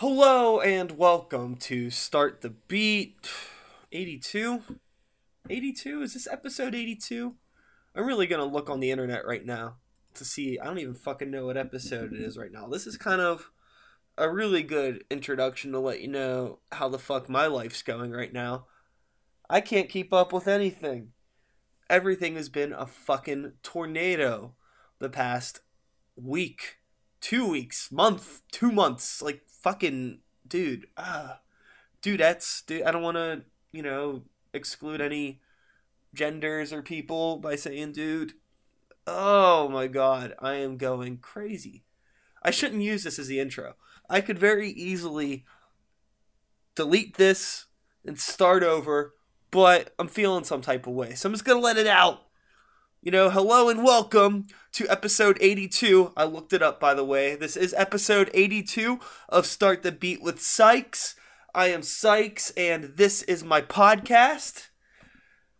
Hello and welcome to Start the Beat 82. 82? Is this episode 82? I'm really going to look on the internet right now to see. I don't even fucking know what episode it is right now. This is kind of a really good introduction to let you know how the fuck my life's going right now. I can't keep up with anything. Everything has been a fucking tornado the past week, two weeks, month, two months. Like, fucking, dude. Ah. Dudettes. Dude, I don't want to, you know, exclude any genders or people by saying dude. Oh my god, I am going crazy. I shouldn't use this as the intro. I could very easily delete this and start over, but I'm feeling some type of way. So I'm just going to let it out. You know, hello and welcome to episode 82. I looked it up, by the way. This is episode 82 of Start the Beat with Sykes. I am Sykes, and this is my podcast.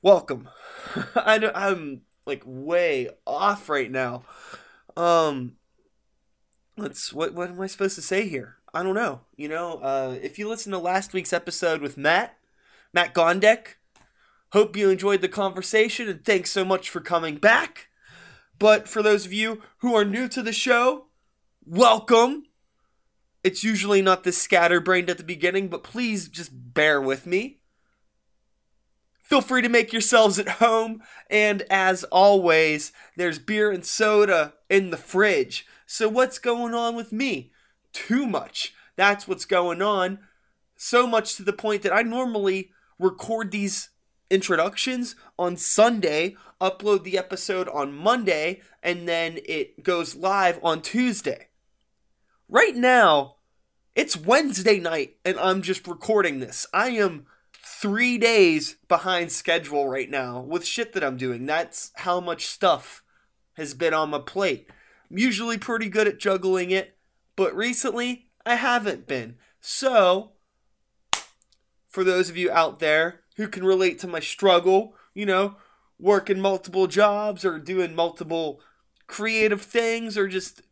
Welcome. I know I'm like way off right now. Um, let's what what am I supposed to say here? I don't know. You know, uh, if you listen to last week's episode with Matt, Matt Gondek, hope you enjoyed the conversation and thanks so much for coming back. But for those of you who are new to the show, welcome. It's usually not this scatterbrained at the beginning, but please just bear with me. Feel free to make yourselves at home, and as always, there's beer and soda in the fridge. So, what's going on with me? Too much. That's what's going on. So much to the point that I normally record these introductions on Sunday, upload the episode on Monday, and then it goes live on Tuesday. Right now, it's Wednesday night, and I'm just recording this. I am three days behind schedule right now with shit that I'm doing. That's how much stuff has been on my plate. I'm usually pretty good at juggling it, but recently I haven't been. So, for those of you out there who can relate to my struggle, you know, working multiple jobs or doing multiple creative things or just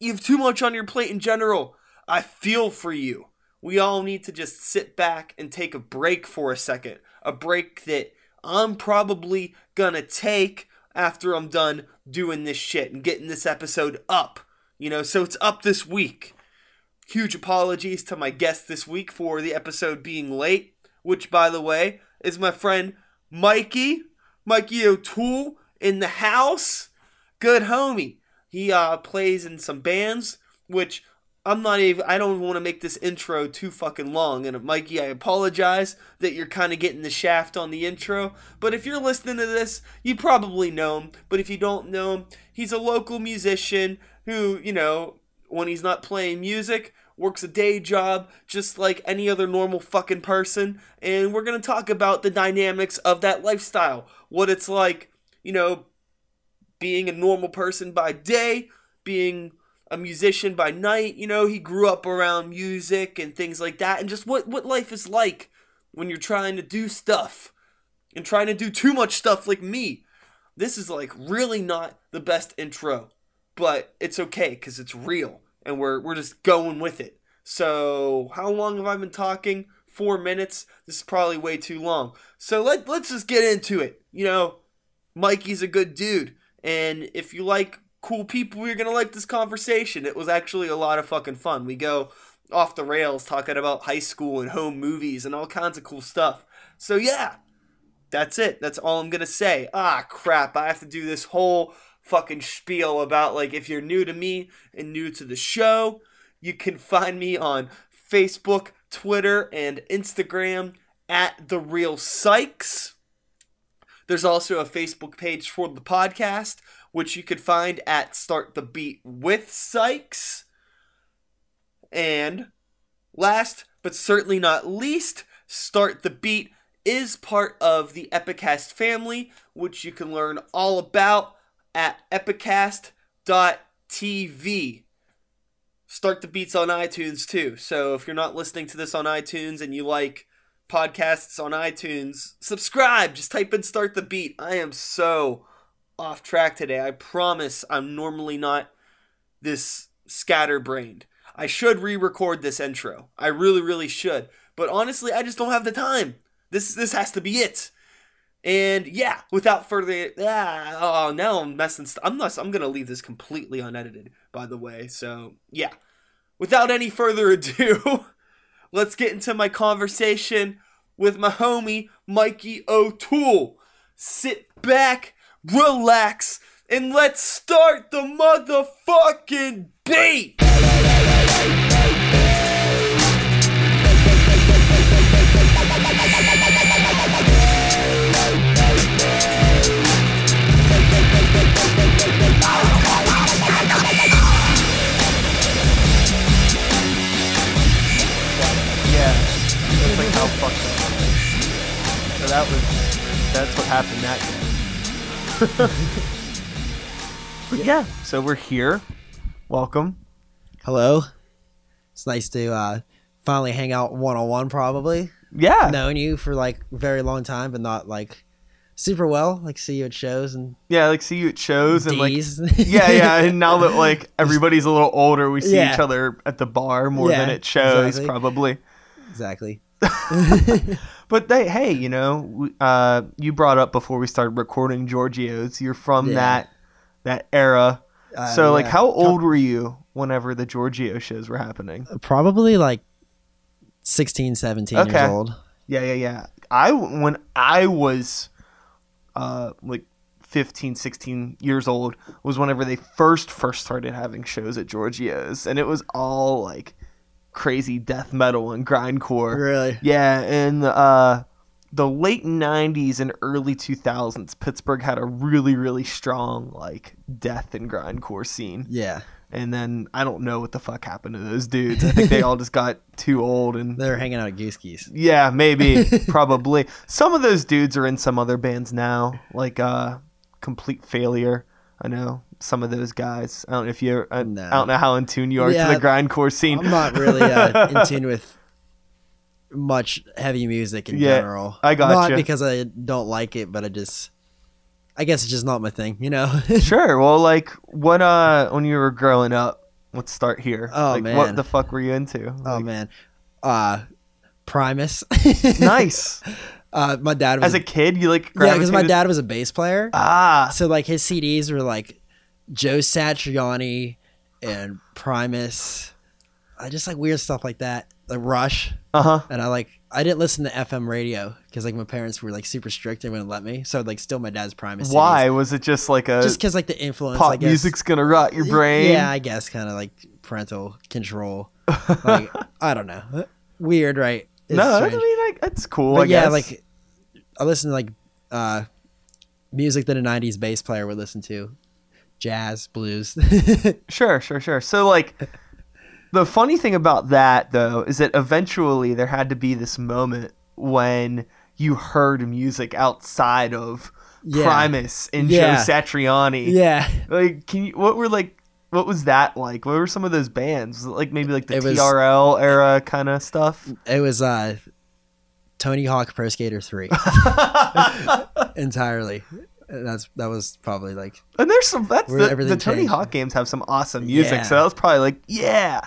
you have too much on your plate in general, I feel for you we all need to just sit back and take a break for a second. A break that I'm probably gonna take after I'm done doing this shit and getting this episode up. You know, so it's up this week. Huge apologies to my guest this week for the episode being late, which, by the way, is my friend Mikey, Mikey O'Toole in the house. Good homie. He uh, plays in some bands, which I'm not even. I don't want to make this intro too fucking long. And Mikey, I apologize that you're kind of getting the shaft on the intro. But if you're listening to this, you probably know him. But if you don't know him, he's a local musician who, you know, when he's not playing music, works a day job just like any other normal fucking person. And we're gonna talk about the dynamics of that lifestyle, what it's like, you know, being a normal person by day, being a musician by night. You know, he grew up around music and things like that, and just what what life is like when you're trying to do stuff and trying to do too much stuff like me. This is like really not the best intro, but it's okay because it's real and we're we're just going with it. So how long have I been talking? Four minutes. This is probably way too long. So let let's just get into it. You know, Mikey's a good dude, and if you like cool people. You're gonna like this conversation. It was actually a lot of fucking fun. We go off the rails talking about high school and home movies and all kinds of cool stuff. So yeah, that's it. That's all I'm gonna say. Ah, crap! I have to do this whole fucking spiel about like if you're new to me and new to the show, you can find me on Facebook, Twitter, and Instagram at the Real Sykes. There's also a Facebook page for the podcast which you could find at Start the Beat with Sykes. And last but certainly not least, Start the Beat is part of the Epicast family, which you can learn all about at epicast.tv. Start the Beats on iTunes too. So if you're not listening to this on iTunes and you like podcasts on iTunes, subscribe. Just type in Start the Beat. I am so off track today. I promise I'm normally not this scatterbrained. I should re-record this intro. I really, really should. But honestly, I just don't have the time. This this has to be it. And yeah, without further, yeah, oh, now I'm messing. St- I'm not. I'm gonna leave this completely unedited, by the way. So yeah, without any further ado, let's get into my conversation with my homie Mikey O'Toole. Sit back, relax, and let's start the motherfucking beat. So that was that's what happened that but yeah. so we're here. Welcome. Hello. It's nice to uh, finally hang out one on one. Probably. Yeah. Known you for like very long time, but not like super well. Like see you at shows and yeah, like see you at shows and like yeah, yeah. And now that like everybody's a little older, we see yeah. each other at the bar more yeah, than at shows, exactly. probably. Exactly. But they, hey, you know, uh, you brought up before we started recording Giorgio's. You're from Yeah. that that era. Uh, so, like, how old were you whenever the Giorgio shows were happening? Probably like 16, 17 Okay. years old. Yeah, yeah, yeah. I when I was uh like 15, 16 years old was whenever they first first started having shows at Giorgio's and it was all like crazy death metal and grindcore. Really? Yeah, in uh the late 90s and early 2000s, Pittsburgh had a really really strong like death and grindcore scene. Yeah. And then I don't know what the fuck happened to those dudes. I think they all just got too old and They're hanging out at Gooski's. yeah, maybe, probably. Some of those dudes are in some other bands now, like uh, Complete Failure. I know some of those guys. I don't know if you. I, No. I don't know how in tune you are Yeah, to the grindcore scene. I'm not really uh, in tune with much heavy music in Yeah, general. I got gotcha. Not because I don't like it, but I just, I guess it's just not my thing, you know? sure. Well, like what? Uh, when you were growing up, let's start here. Oh, like, man. what the fuck were you into? oh man, uh, Primus. nice. uh, my dad was As a kid, you like yeah, because my dad was a bass player. Ah, So like his CDs were like Joe Satriani and Primus. I just like weird stuff like that, like Rush. uh huh. And I like I didn't listen to FM radio because like my parents were like super strict and wouldn't let me. So like still my dad's Primus. CDs. Why was it just like a Just because like the influence. I pop guess. music's gonna rot your brain? Yeah, I guess kind of like parental control. Like I don't know. Weird, right? It's no, I mean like that's cool. but I yeah, guess. like I listen to like uh music that a '90s bass player would listen to, jazz, blues. Sure, sure, sure. So like the funny thing about that though is that eventually there had to be this moment when you heard music outside of Yeah. Primus and Yeah. Joe Satriani. yeah, Like can you what were like what was that like? What were some of those bands? Like maybe like the It was- TRL era kind of stuff? it was uh Tony Hawk Pro Skater Three entirely. And That's that was probably like And there's some that's the, the Tony changed. Hawk games have some awesome music. Yeah. So that was probably like, yeah.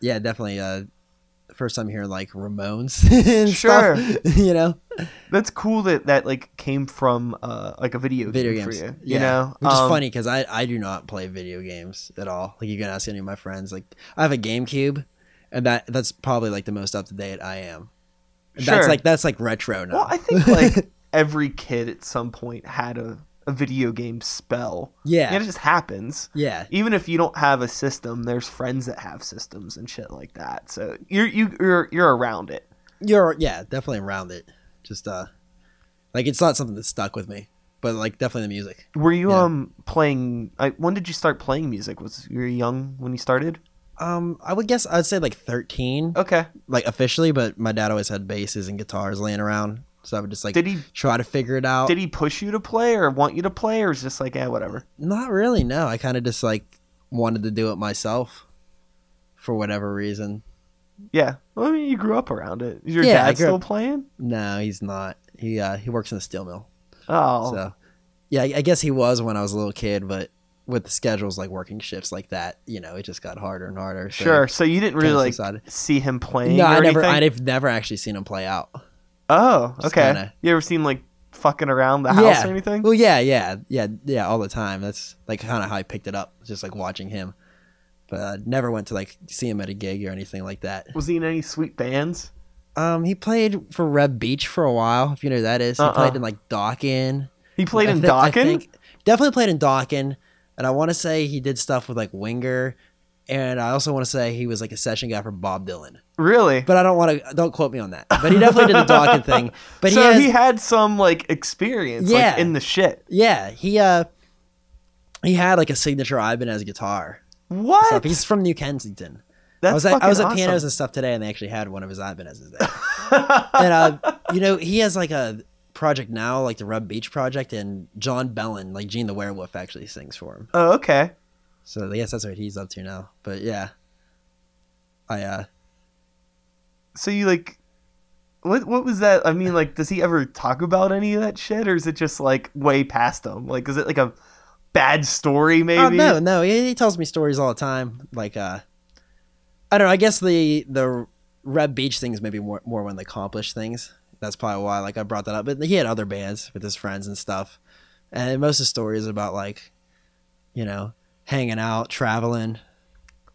yeah, definitely uh first time hearing like Ramones and Sure. stuff, you know, That's cool that that like came from uh like a video, video game games. for you. yeah. You know? which is Um, funny because I I do not play video games at all. Like you can ask any of my friends. Like I have a GameCube, and that that's probably like the most up to date I am. And That's like that's like retro now. Well, I think like every kid at some point had a, a video game spell. yeah, And it just happens. yeah, Even if you don't have a system, there's friends that have systems and shit like that. So you're you you're you're around it. you're yeah definitely around it. Just uh, like it's not something that stuck with me, but like definitely the music. Were you Yeah. um playing? I, when did you start playing music? Was you were young when you started? Um, I would guess I'd say like thirteen, Okay. like officially, but my dad always had basses and guitars laying around, so I would just like Did he try to figure it out. did he push you to play or want you to play or was just like yeah whatever? Not really. No, I kind of just like wanted to do it myself for whatever reason. Yeah. Well, I mean, you grew up around it. Is your Yeah, dad still up- playing? No, he's not. He uh he works in the steel mill. Oh. So yeah, I guess he was when I was a little kid, but with the schedules like working shifts like that, you know, it just got harder and harder. so Sure. So you didn't really like decided- see him playing. No, I never. anything? I've never actually seen him play out. Oh, Just okay. kinda- You ever seen like fucking around the house Yeah. or anything? Well, yeah, yeah, yeah, yeah, all the time. That's like kind of how I picked it up, just like watching him. But uh, never went to like see him at a gig or anything like that. Was he in any sweet bands? Um, he played for Reb Beach for a while, if you know who that is. He Uh-uh. played in like Dokken. He played I in I Dokken. definitely played in Dokken, and I want to say he did stuff with like Winger, and I also want to say he was like a session guy for Bob Dylan. Really? But I don't want to don't quote me on that. But he definitely did the Dokken thing. But so he he, had some like experience, Yeah. like in the shit. yeah, he uh he had like a signature Ibanez guitar. What? Stuff. He's from New Kensington. That's I was at, I was at fucking pianos and stuff today, and they actually had one of his Ibanez's there. and uh, you know, he has like a project now, like the Reb Beach project, and Jon Belan, like Gene the Werewolf, actually sings for him. oh, okay. So I guess that's what he's up to now. But yeah, I uh, So you like, what? What was that? I mean, like, does he ever talk about any of that shit, or is it just like way past him? Like, is it like a bad story? Maybe. oh, no, no, he, he tells me stories all the time. Like uh, I don't know. I guess the the Reb Beach thing is maybe more more one of the accomplished things. That's probably why like I brought that up. But he had other bands with his friends and stuff, and most of the stories about like, you know, hanging out, traveling.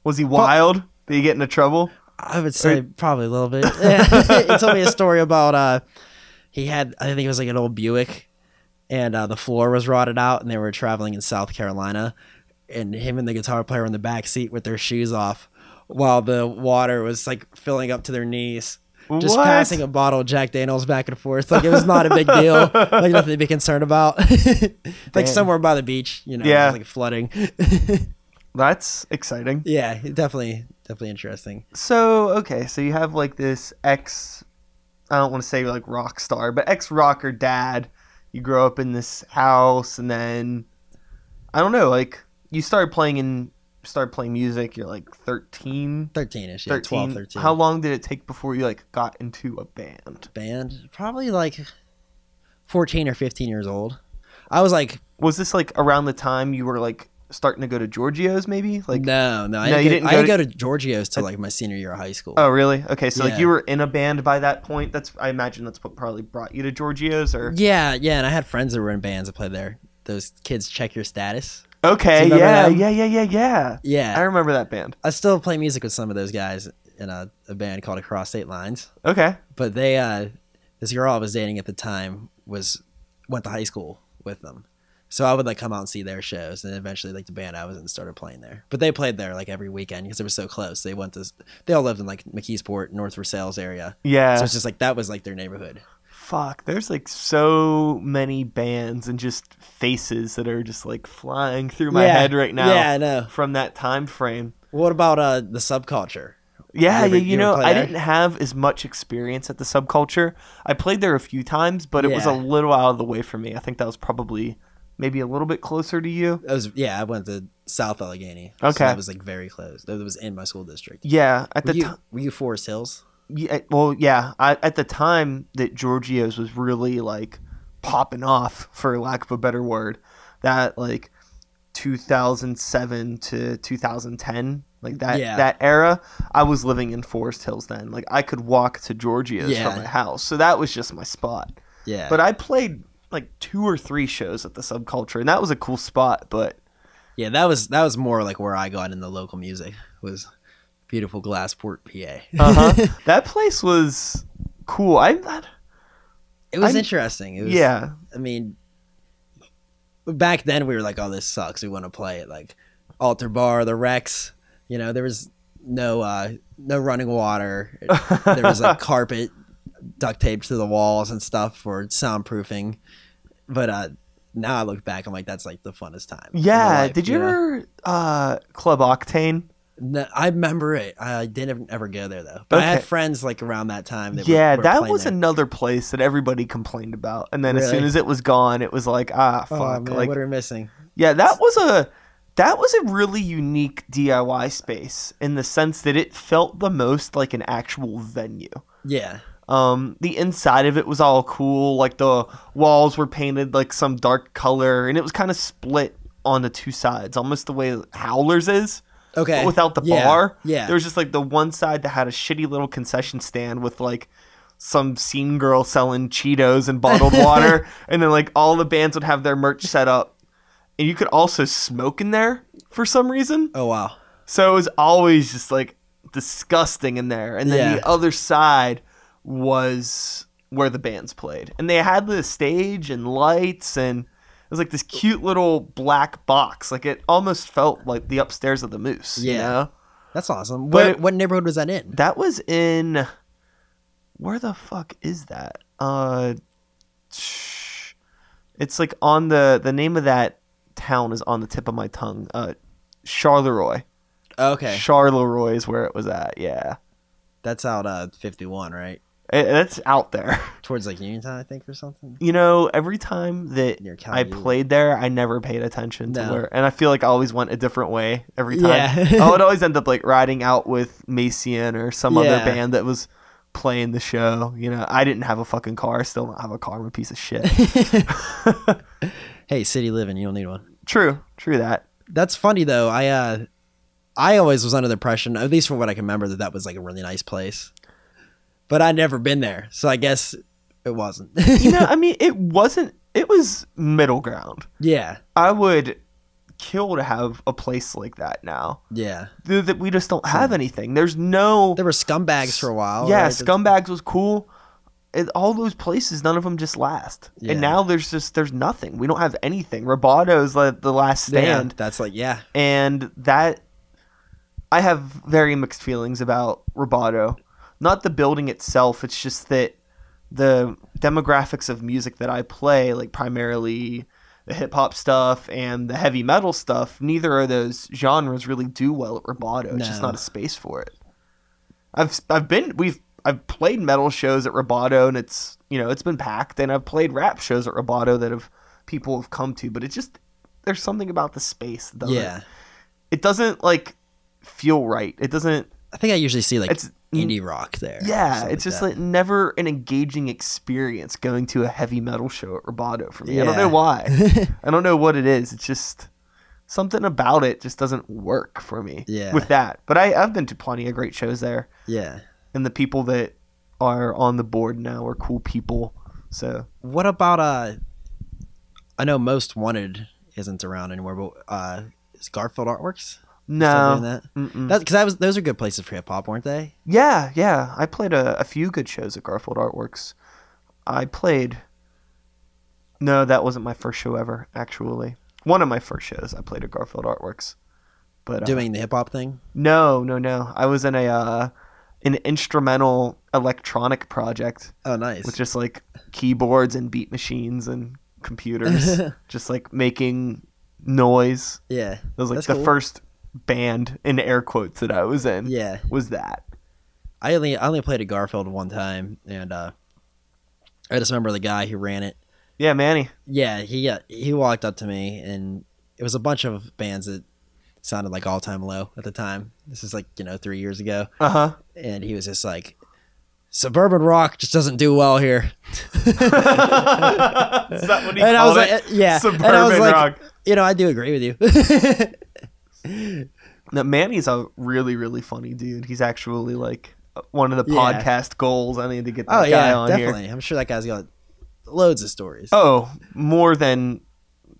Was he wild? Did he get into trouble? I would say probably a little bit. he told me a story about uh, he had I think it was like an old Buick, and uh, the floor was rotted out, and they were traveling in South Carolina, and him and the guitar player in the back seat with their shoes off, while the water was like filling up to their knees. Just What? passing a bottle of Jack Daniels back and forth, like it was not a big deal, like nothing to be concerned about. like Damn. somewhere by the beach, you know, Yeah. like flooding. That's exciting. yeah, definitely, definitely interesting. So okay, so you have like this ex. I don't want to say like rock star, but ex rocker dad. You grow up in this house, and then I don't know, like you started playing in started playing music. You're like 13, 13ish, yeah, 13. 12, 13. How long did it take before you like got into a band? band probably like 14 or 15 years old i was like Was this like around the time you were like starting to go to Giorgio's, maybe? Like, no no i No, didn't, you didn't I go didn't go to giorgio's till like my senior year of high school oh really? Okay, so like you were in a band by that point. That's I imagine that's what probably brought you to Giorgio's, or yeah yeah and i had friends that were in bands that played there those kids check your status okay, yeah, them? yeah, yeah, yeah, yeah. I remember that band. i still play music with some of those guys in a, a band called across state lines Okay. but they uh this girl i was dating at the time was went to high school with them so I would like come out and see their shows, and eventually like the band I was in started playing there. But they played there like every weekend because it was so close. They went to they all lived in like McKeesport, North Versailles area, Yeah. so it's just like that was like their neighborhood. Fuck. There's like so many bands and just faces that are just like flying through my Yeah. head right now Yeah, I know. from that time frame. What about uh the subculture? Yeah, You ever- yeah, you, you know, I didn't have as much experience at the subculture. I played there a few times, but it was a little out of the way for me. I think that was probably maybe a little bit closer to you. That was yeah. I went to South Allegheny. so Okay. that was like very close. That was in my school district. Yeah, at Were the time. were you Forest Hills? Yeah, well, yeah. I, at the time that Giorgio's was really like popping off, for lack of a better word, that like 2007 to 2010, like that Yeah. that era, I was living in Forest Hills then. Like I could walk to Giorgio's Yeah. from my house, so that was just my spot. Yeah, But I played like two or three shows at the Subculture, and that was a cool spot. But yeah, that was that was more like where I got in the local music was beautiful Glassport, PA. uh-huh, that place was cool. I, I it was I'm- interesting. It was, yeah. I mean, back then we were like, "Oh, this sucks. We want to play it." Like Altar Bar, the Rex. You know, there was no uh, no running water. there was like carpet duct taped to the walls and stuff for soundproofing. But uh, now I look back, I'm like, that's like the funnest time. Yeah, life, did you know? ever uh Club Octane? No, I remember it. I didn't ever go there though. But I had friends like around that time. That Yeah, were that was there. another place that everybody complained about. And then as soon as it was gone, it was like, ah, fuck. Oh man, like what are we missing? Yeah, that was a that was a really unique DIY space in the sense that it felt the most like an actual venue. Yeah, Um, the inside of it was all cool, like the walls were painted like some dark color, and it was kind of split on the two sides, almost the way Howlers is, Okay. but without the Yeah, bar. Yeah. There was just like the one side that had a shitty little concession stand with like some scene girl selling Cheetos and bottled water, and then like all the bands would have their merch set up, and you could also smoke in there for some reason. oh wow. So it was always just like disgusting in there. And then Yeah. the other side was where the bands played. And they had the stage and lights and it was like this cute little black box. Like it almost felt like the upstairs of the moose. You Yeah. know? That's awesome. But Where, what neighborhood was that in? That was in where the fuck is that? Uh it's like on the the name of that town is on the tip of my tongue. Uh Charleroi. Okay. Charleroi is where it was at. Yeah, That's out uh 51, right? It, that's out there. Towards like Uniontown, I think, or something. You know, every time that I played there, I never paid attention to No. where, and I feel like I always went a different way every time. Yeah. I would always end up like riding out with Macian or some other band that was playing the show. You know, I didn't have a fucking car. I still don't have a car. I'm a piece of shit. hey, city living, you don't need one. true, true that. That's funny though. I uh I always was under the impression, at least from what I can remember, that that was like a really nice place. But I'd never been there, so I guess it wasn't. You know, I mean, it wasn't. It was middle ground. yeah, I would kill to have a place like that now. yeah. Th- That we just don't have anything. There's no. There were scumbags for a while. yeah, right? Scumbags was cool. And all those places, none of them just last. Yeah. And now there's just there's nothing. We don't have anything. Roboto's like the last Yeah, stand, that's like yeah, and that I have very mixed feelings about Roboto. Not the building itself. It's just that the demographics of music that I play, like primarily the hip hop stuff and the heavy metal stuff, neither of those genres really do well at Roboto. It's just not a space for it. I've I've been we've I've played metal shows at Roboto and it's you know it's been packed, and I've played rap shows at Roboto that have people have come to, but it just there's something about the space. That doesn't, yeah. it doesn't like feel right. It doesn't. I think I usually see like It's indie rock there. Yeah, it's just that. like never an engaging experience going to a heavy metal show at Roboto for me. I don't know why. I don't know what it is. It's just something about it just doesn't work for me. Yeah. With that, but I I've been to plenty of great shows there, yeah. and the people that are on the board now are cool people. So What about uh? I know most wanted isn't around anymore, but uh, is Garfield Artworks no, that? Because that was those are good places for hip hop, weren't they? Yeah, yeah. I played a, a few good shows at Garfield Artworks. I played. No, that wasn't my first show ever. Actually, one of my first shows I played at Garfield Artworks. But uh, Doing the hip hop thing. no, no, no. I was in a uh, an instrumental electronic project Oh, nice. with just like keyboards and beat machines and computers, just like making noise. yeah, It was like That's the cool. first band in air quotes that I was in. yeah. Was that? I only I only played at Garfield one time, and uh, I just remember the guy who ran it. Yeah, Manny. Yeah, he uh, he walked up to me, and it was a bunch of bands that sounded like All Time Low at the time. This is like you know three years ago, Uh huh. and he was just like, "Suburban rock just doesn't do well here." That what he and I was like, it? uh, "Yeah," Suburban and I was like, rock. "You know, I do agree with you." No, Manny's a really, really funny dude. He's actually like one of the Yeah. podcast goals. I need to get that oh guy yeah, on definitely. here. I'm sure that guy's got loads of stories. Oh, more than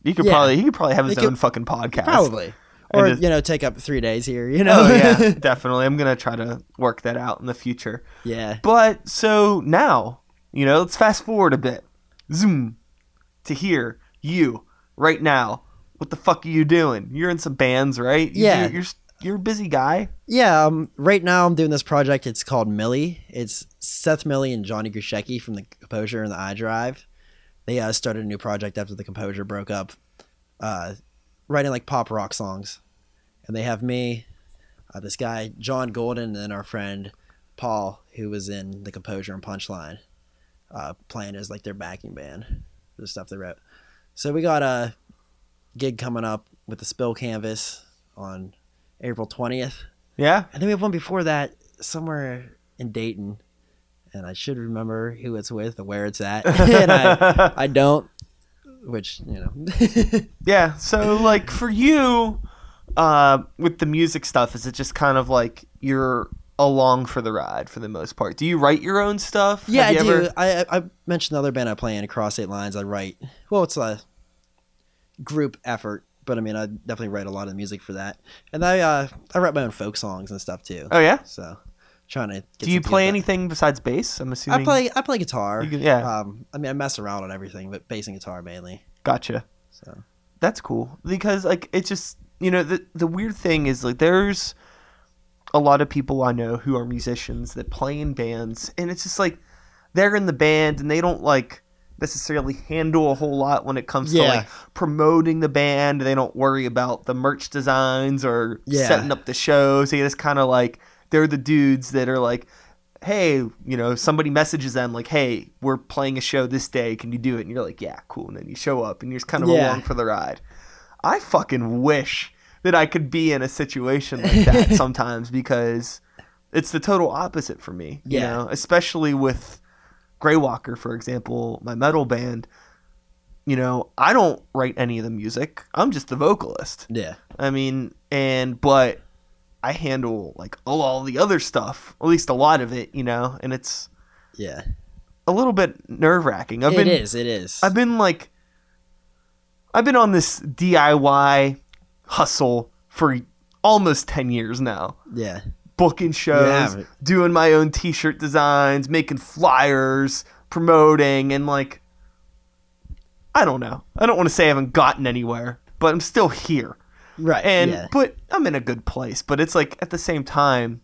you could Yeah. probably. He could probably have his He could- own fucking podcast. Probably. Or just- you know, take up three days here. You oh, know. Oh yeah, definitely. I'm gonna try to work that out in the future. yeah. But so now, you know, let's fast forward a bit. Zoom to here. You right now. What the fuck are you doing? You're in some bands, right? You Yeah. do- you're you're a busy guy. Yeah, um, right now I'm doing this project. It's called Millie. It's Seth Millie and Johnny Grishecki from the Composure and the iDrive. They uh, started a new project after the Composure broke up, uh, writing like pop rock songs. And they have me, uh, this guy John Golden, and our friend Paul, who was in the Composure and Punchline, uh, playing as like their backing band for the stuff they wrote. So we got a gig coming up with the Spill Canvas on April twentieth. Yeah. And then we have one before that somewhere in Dayton. And I should remember who it's with and where it's at. and I, I don't. which you know, Yeah. So like for you, uh, with the music stuff, is it just kind of like you're along for the ride for the most part? Do you write your own stuff? yeah, I Have do. ever- I I I mentioned the other band I play in, Cross State Lines. I write. Well, it's a group effort, but I mean, I definitely write a lot of the music for that, and I uh, I write my own folk songs and stuff too. Oh yeah. So, trying to. Get Do you play anything besides bass? I'm assuming. I play I play guitar. Can- yeah. Um, I mean, I mess around on everything, but bass and guitar mainly. Gotcha. So That's cool because like it's just you know the the weird thing is like there's a lot of people I know who are musicians that play in bands and it's just like they're in the band and they don't like necessarily handle a whole lot when it comes to like promoting the band. They don't worry about the merch designs or Yeah. setting up the shows. They just kind of like they're the dudes that are like hey, you know, somebody messages them like, "Hey, we're playing a show this day. Can you do it?" And you're like, "Yeah, cool." And then you show up and you're just kind of Yeah. along for the ride. I fucking wish that I could be in a situation like that sometimes because it's the total opposite for me. You Yeah. know, especially with Greywalker, for example, my metal band. You know, I don't write any of the music. I'm just the vocalist. yeah, I mean, and but I handle like all, all the other stuff, at least a lot of it, you know, and it's yeah. a little bit nerve wracking. I've It been is. It is. I've been like I've been on this DIY hustle for almost 10 years now. yeah. Booking shows, have. doing my own t-shirt designs, making flyers, promoting and like I don't know. I don't want to say I haven't gotten anywhere, but I'm still here. Right. And yeah. but I'm in a good place. But it's like at the same time,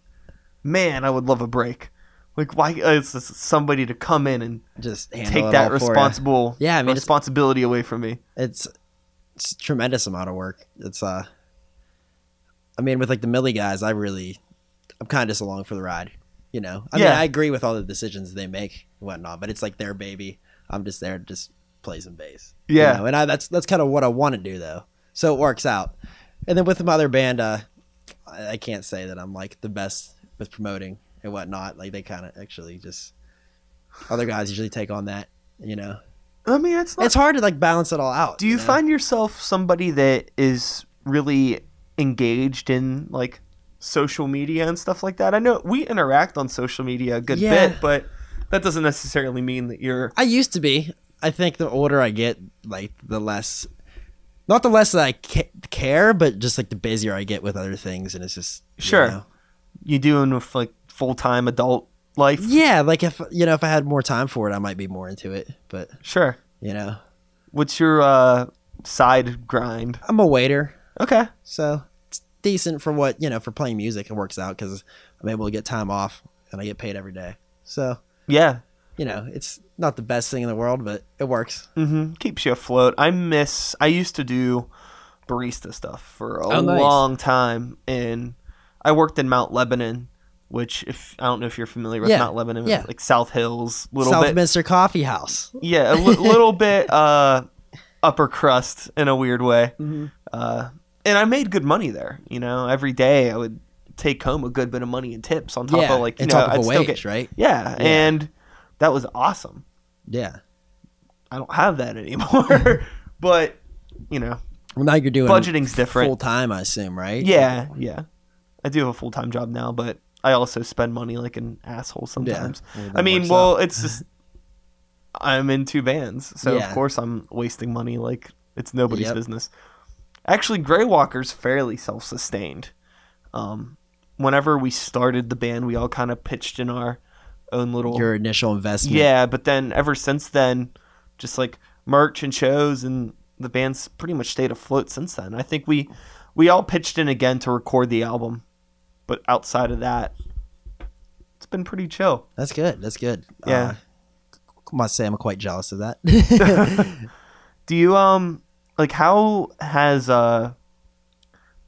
man, I would love a break. Like why is this somebody to come in and just take that all for ya. responsible Yeah, I mean, responsibility away from me. it's it's a tremendous amount of work. It's uh I mean with like the Millie guys, I really I'm kind of just along for the ride. You know, I mean, I agree with all the decisions they make and whatnot, but it's like their baby. I'm just there to just play some bass. you Yeah. know, and I, that's that's kind of what I want to do though. So it works out. And then with my other band, uh, I, I can't say that I'm like the best with promoting and whatnot. Like they kind of actually just other guys usually take on that. You know, I mean, it's not. it's hard to like balance it all out. do you know? find yourself somebody that is really engaged in like social media and stuff like that? I know we interact on social media a good Yeah. bit, but that doesn't necessarily mean that you're. I used to be. I think the older I get, like the less, not the less that I ca- care, but just like the busier I get with other things, and it's just you Sure. know. You doing with like full time adult life? Yeah, like if you know if I had more time for it, I might be more into it. But Sure. you know, What's your uh, side grind? I'm a waiter, Okay. so decent for what you know for playing music. It works out because I'm able to get time off and I get paid every day. So Yeah. you know, it's not the best thing in the world, but it works. Mm-hmm. Keeps you afloat. I miss. I used to do barista stuff for a Oh, nice. long time, and I worked in Mount Lebanon, which if I don't know if you're familiar with Yeah, Mount Lebanon, yeah. like South Hills, little bit. Southminster Coffee House. Yeah, a little bit uh, upper crust in a weird way. Mm-hmm. Uh, and I made good money there. You know, every day I would take home a good bit of money in tips on top yeah, of like you know I'd a still wage, get right? yeah, Yeah. and that was awesome. Yeah. I don't have that anymore, but you know, Well, now you're doing Budgeting's different. full time, I assume, right? yeah, yeah. I do have a full time job now, but I also spend money like an asshole sometimes. Well, I mean, well, out. it's just I'm in two bands, so Yeah. of course I'm wasting money like it's nobody's Yep. business. Actually, Greywalker's fairly self-sustained. Um, whenever we started the band, we all kind of pitched in our own little your initial investment. yeah, but then ever since then, just like merch and shows, and the band's pretty much stayed afloat since then. I think we we all pitched in again to record the album, but outside of that, it's been pretty chill. That's good. That's good. Yeah. Uh, must say I'm quite jealous of that. Do you um like how has uh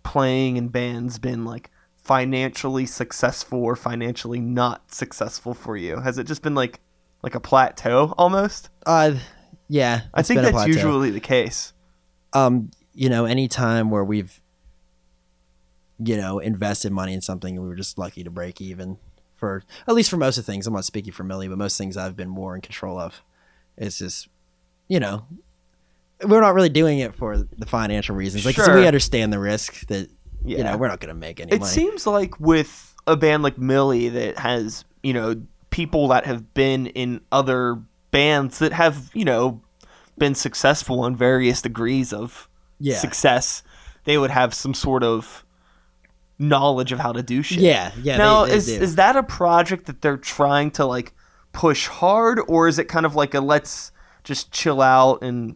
playing in bands been like financially successful or financially not successful for you? Has it just been like like a plateau almost? uh, yeah. I think that's usually the case. um, you know, any time where we've, you know, invested money in something and we were just lucky to break even for at least for most of things. I'm not speaking for Millie, but most things I've been more in control of. It's just, you know, we're not really doing it for the financial reasons. Like, 'cause Sure. we understand the risk that Yeah. you know we're not going to make any it money. seems like with a band like Millie that has, you know, people that have been in other bands that have, you know, been successful in various degrees of yeah, success, they would have some sort of knowledge of how to do shit. yeah, yeah. now, they, they is do. is that a project that they're trying to like push hard, or is it kind of like a let's just chill out and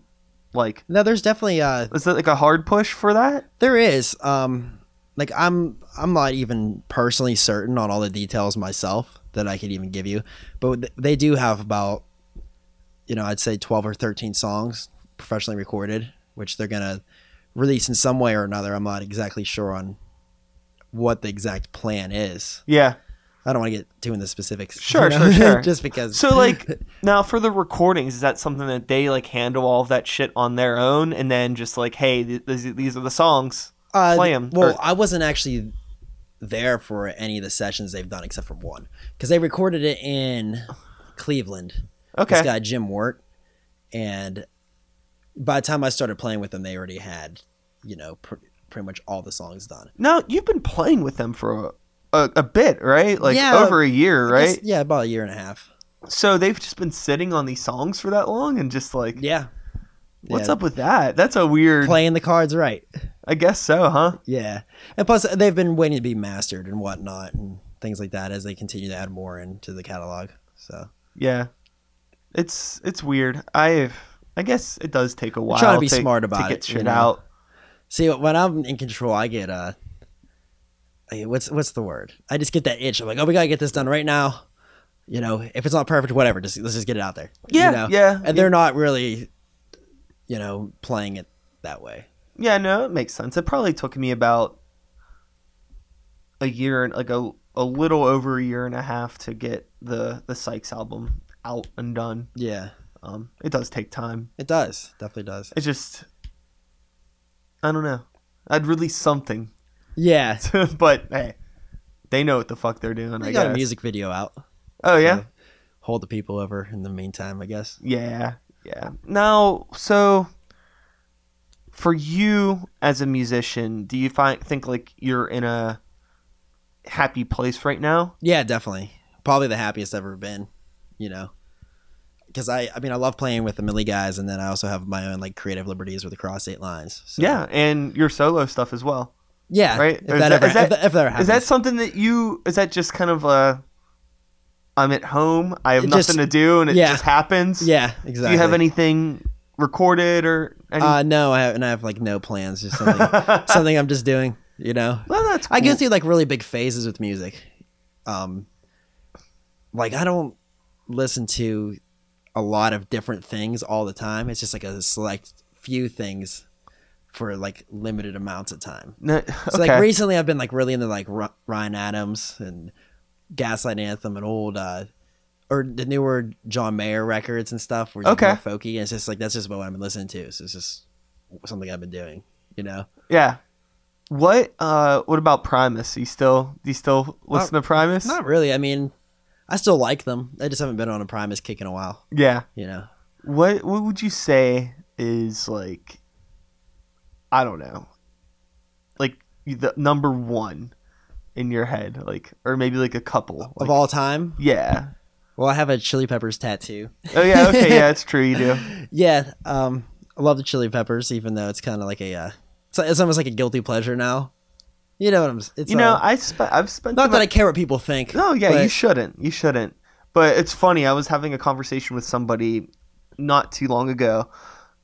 like no, there's definitely uh, is that like a hard push for that? There is. Um like I'm I'm not even personally certain on all the details myself that I could even give you. But they do have about you know, I'd say 12 or 13 songs professionally recorded, which they're going to release in some way or another. I'm not exactly sure on what the exact plan is. Yeah. I don't want to get too into specifics. Sure, you know, sure, sure. Just because So like now for the recordings, is that something that they like handle all of that shit on their own, and then just like, hey, th- these these are the songs. Uh, them. Well, or- I wasn't actually there for any of the sessions they've done except for one because they recorded it in Cleveland. Okay. This guy Jim Wirt, and by the time I started playing with them, they already had, you know, pr- pretty much all the songs done. Now you've been playing with them for a, a, a bit, right? Like Yeah, over a year, I guess- right? yeah, about a year and a half. So they've just been sitting on these songs for that long, and just like, Yeah. what's Yeah. up with that? That's a weird. Playing the cards right. I guess so, huh? Yeah, and plus they've been waiting to be mastered and whatnot and things like that as they continue to add more into the catalog. So Yeah. It's it's weird. I I guess it does take a while. trying to be smart about to get it, you shit know? out. See, when I'm in control, I get uh, what's what's the word? I just get that itch. I'm like, oh, we gotta get this done right now. You know, if it's not perfect, whatever. Just let's just get it out there. you Yeah, know? yeah. And they're not really, you know, playing it that way. Yeah, no, it makes sense. It probably took me about a year and like a a little over a year and a half to get the the Sykes album out and done. Yeah, Um, it does take time. it does. Definitely does. It's just I don't know. I'd release something, Yeah, but hey, they know what the fuck they're doing. they I got guess. a music video out. Oh yeah. So hold the people over in the meantime, I guess. Yeah, yeah. Now, so for you as a musician, do you find think like you're in a happy place right now? Yeah, definitely. Probably the happiest I've ever been. You know, because I, I mean, I love playing with the Millie guys, and then I also have my own like creative liberties with the Cross State Lines. So, Yeah, and your solo stuff as well. Yeah, Right? If is that, that- ever, is that- if, if that ever happens. Is that something that you is that just kind of a I'm at home, I have It nothing just- to do and it yeah. just happens? yeah, exactly. Do you have anything recorded or any Uh, no, I have, and I have like no plans. Just something, something I'm just doing. You know, Well, that's I go cool. through like really big phases with music. Um, like I don't listen to a lot of different things all the time. It's just like a select few things for like limited amounts of time. No, So like recently, I've been like really into like R- Ryan Adams and Gaslight Anthem and old uh or the newer John Mayer records and stuff. Where it's Okay. more folky. And it's just like that's just what I've been listening to. So it's just something I've been doing. You know. Yeah. What uh what about Primus? You still do you still listen to Primus? Not really. I mean, I still like them. I just haven't been on a Primus kick in a while. Yeah. You know. What what would you say is like I don't know. Like the number 1 in your head like or maybe like a couple. of Like, all time. yeah. Well, I have a Chili Peppers tattoo. Oh yeah, okay, yeah, it's true you do. Yeah. Um, I love the Chili Peppers, even though it's kind of like a. Uh, it's, it's almost like a guilty pleasure now. You know what I'm. It's You know, uh, I spe- I've spent not that I care what people think. No, yeah, but- you shouldn't. You shouldn't. But it's funny. I was having a conversation with somebody not too long ago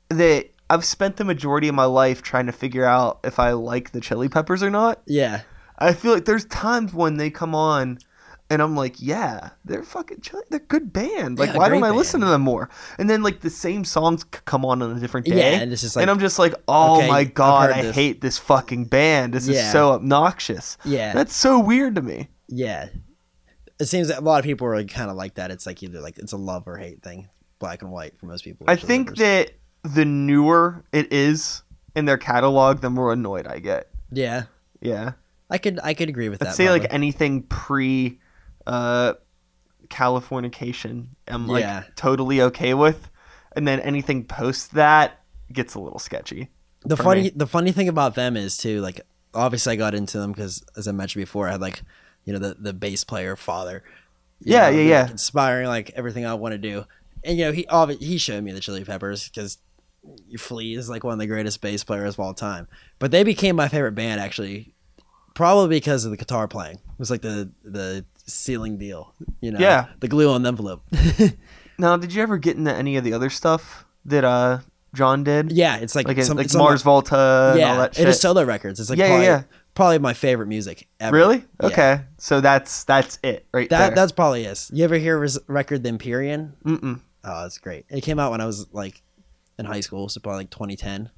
that I've spent the majority of my life trying to figure out if I like the Chili Peppers or not. Yeah. I feel like there's times when they come on and I'm like, yeah, they're fucking chili. They're a good band. Like, Yeah, why don't I listen to them more? And then like the same songs come on on a different day. Yeah, and it's just like- and I'm just like, oh okay, my god, I this. hate this fucking band. This is so obnoxious. Yeah. That's so weird to me. Yeah. It seems that a lot of people are like, kind of like that. It's like either like it's a love or hate thing, black and white for most people. I think that the newer it is in their catalog, the more annoyed I get. Yeah. Yeah. I could I could agree with Let's that. say like anything pre uh Californication I'm like Yeah. totally okay with. And then anything post that gets a little sketchy. the funny me. the funny thing about them is too like obviously I got into them because as I mentioned before I had like you know the the bass player father. Yeah, know, yeah, like, yeah. Inspiring like everything I want to do, and you know he he showed me the Chili Peppers because Flea is like one of the greatest bass players of all time. But they became my favorite band actually, probably because of the guitar playing. It was like the the sealing deal, you know, Yeah. the glue on the envelope. Now, did you ever get into any of the other stuff that uh John did? yeah, it's like like some, like it's on my- Mars Volta and yeah, all that it is solo records. It's like Yeah, yeah, probably, yeah. probably my favorite music ever. Really? Yeah. Okay. So that's that's it right That there. that's probably is. You ever hear his record The Empyrean? Mm-mm. Oh, that's great. It came out when I was like in high school, so probably like 2010.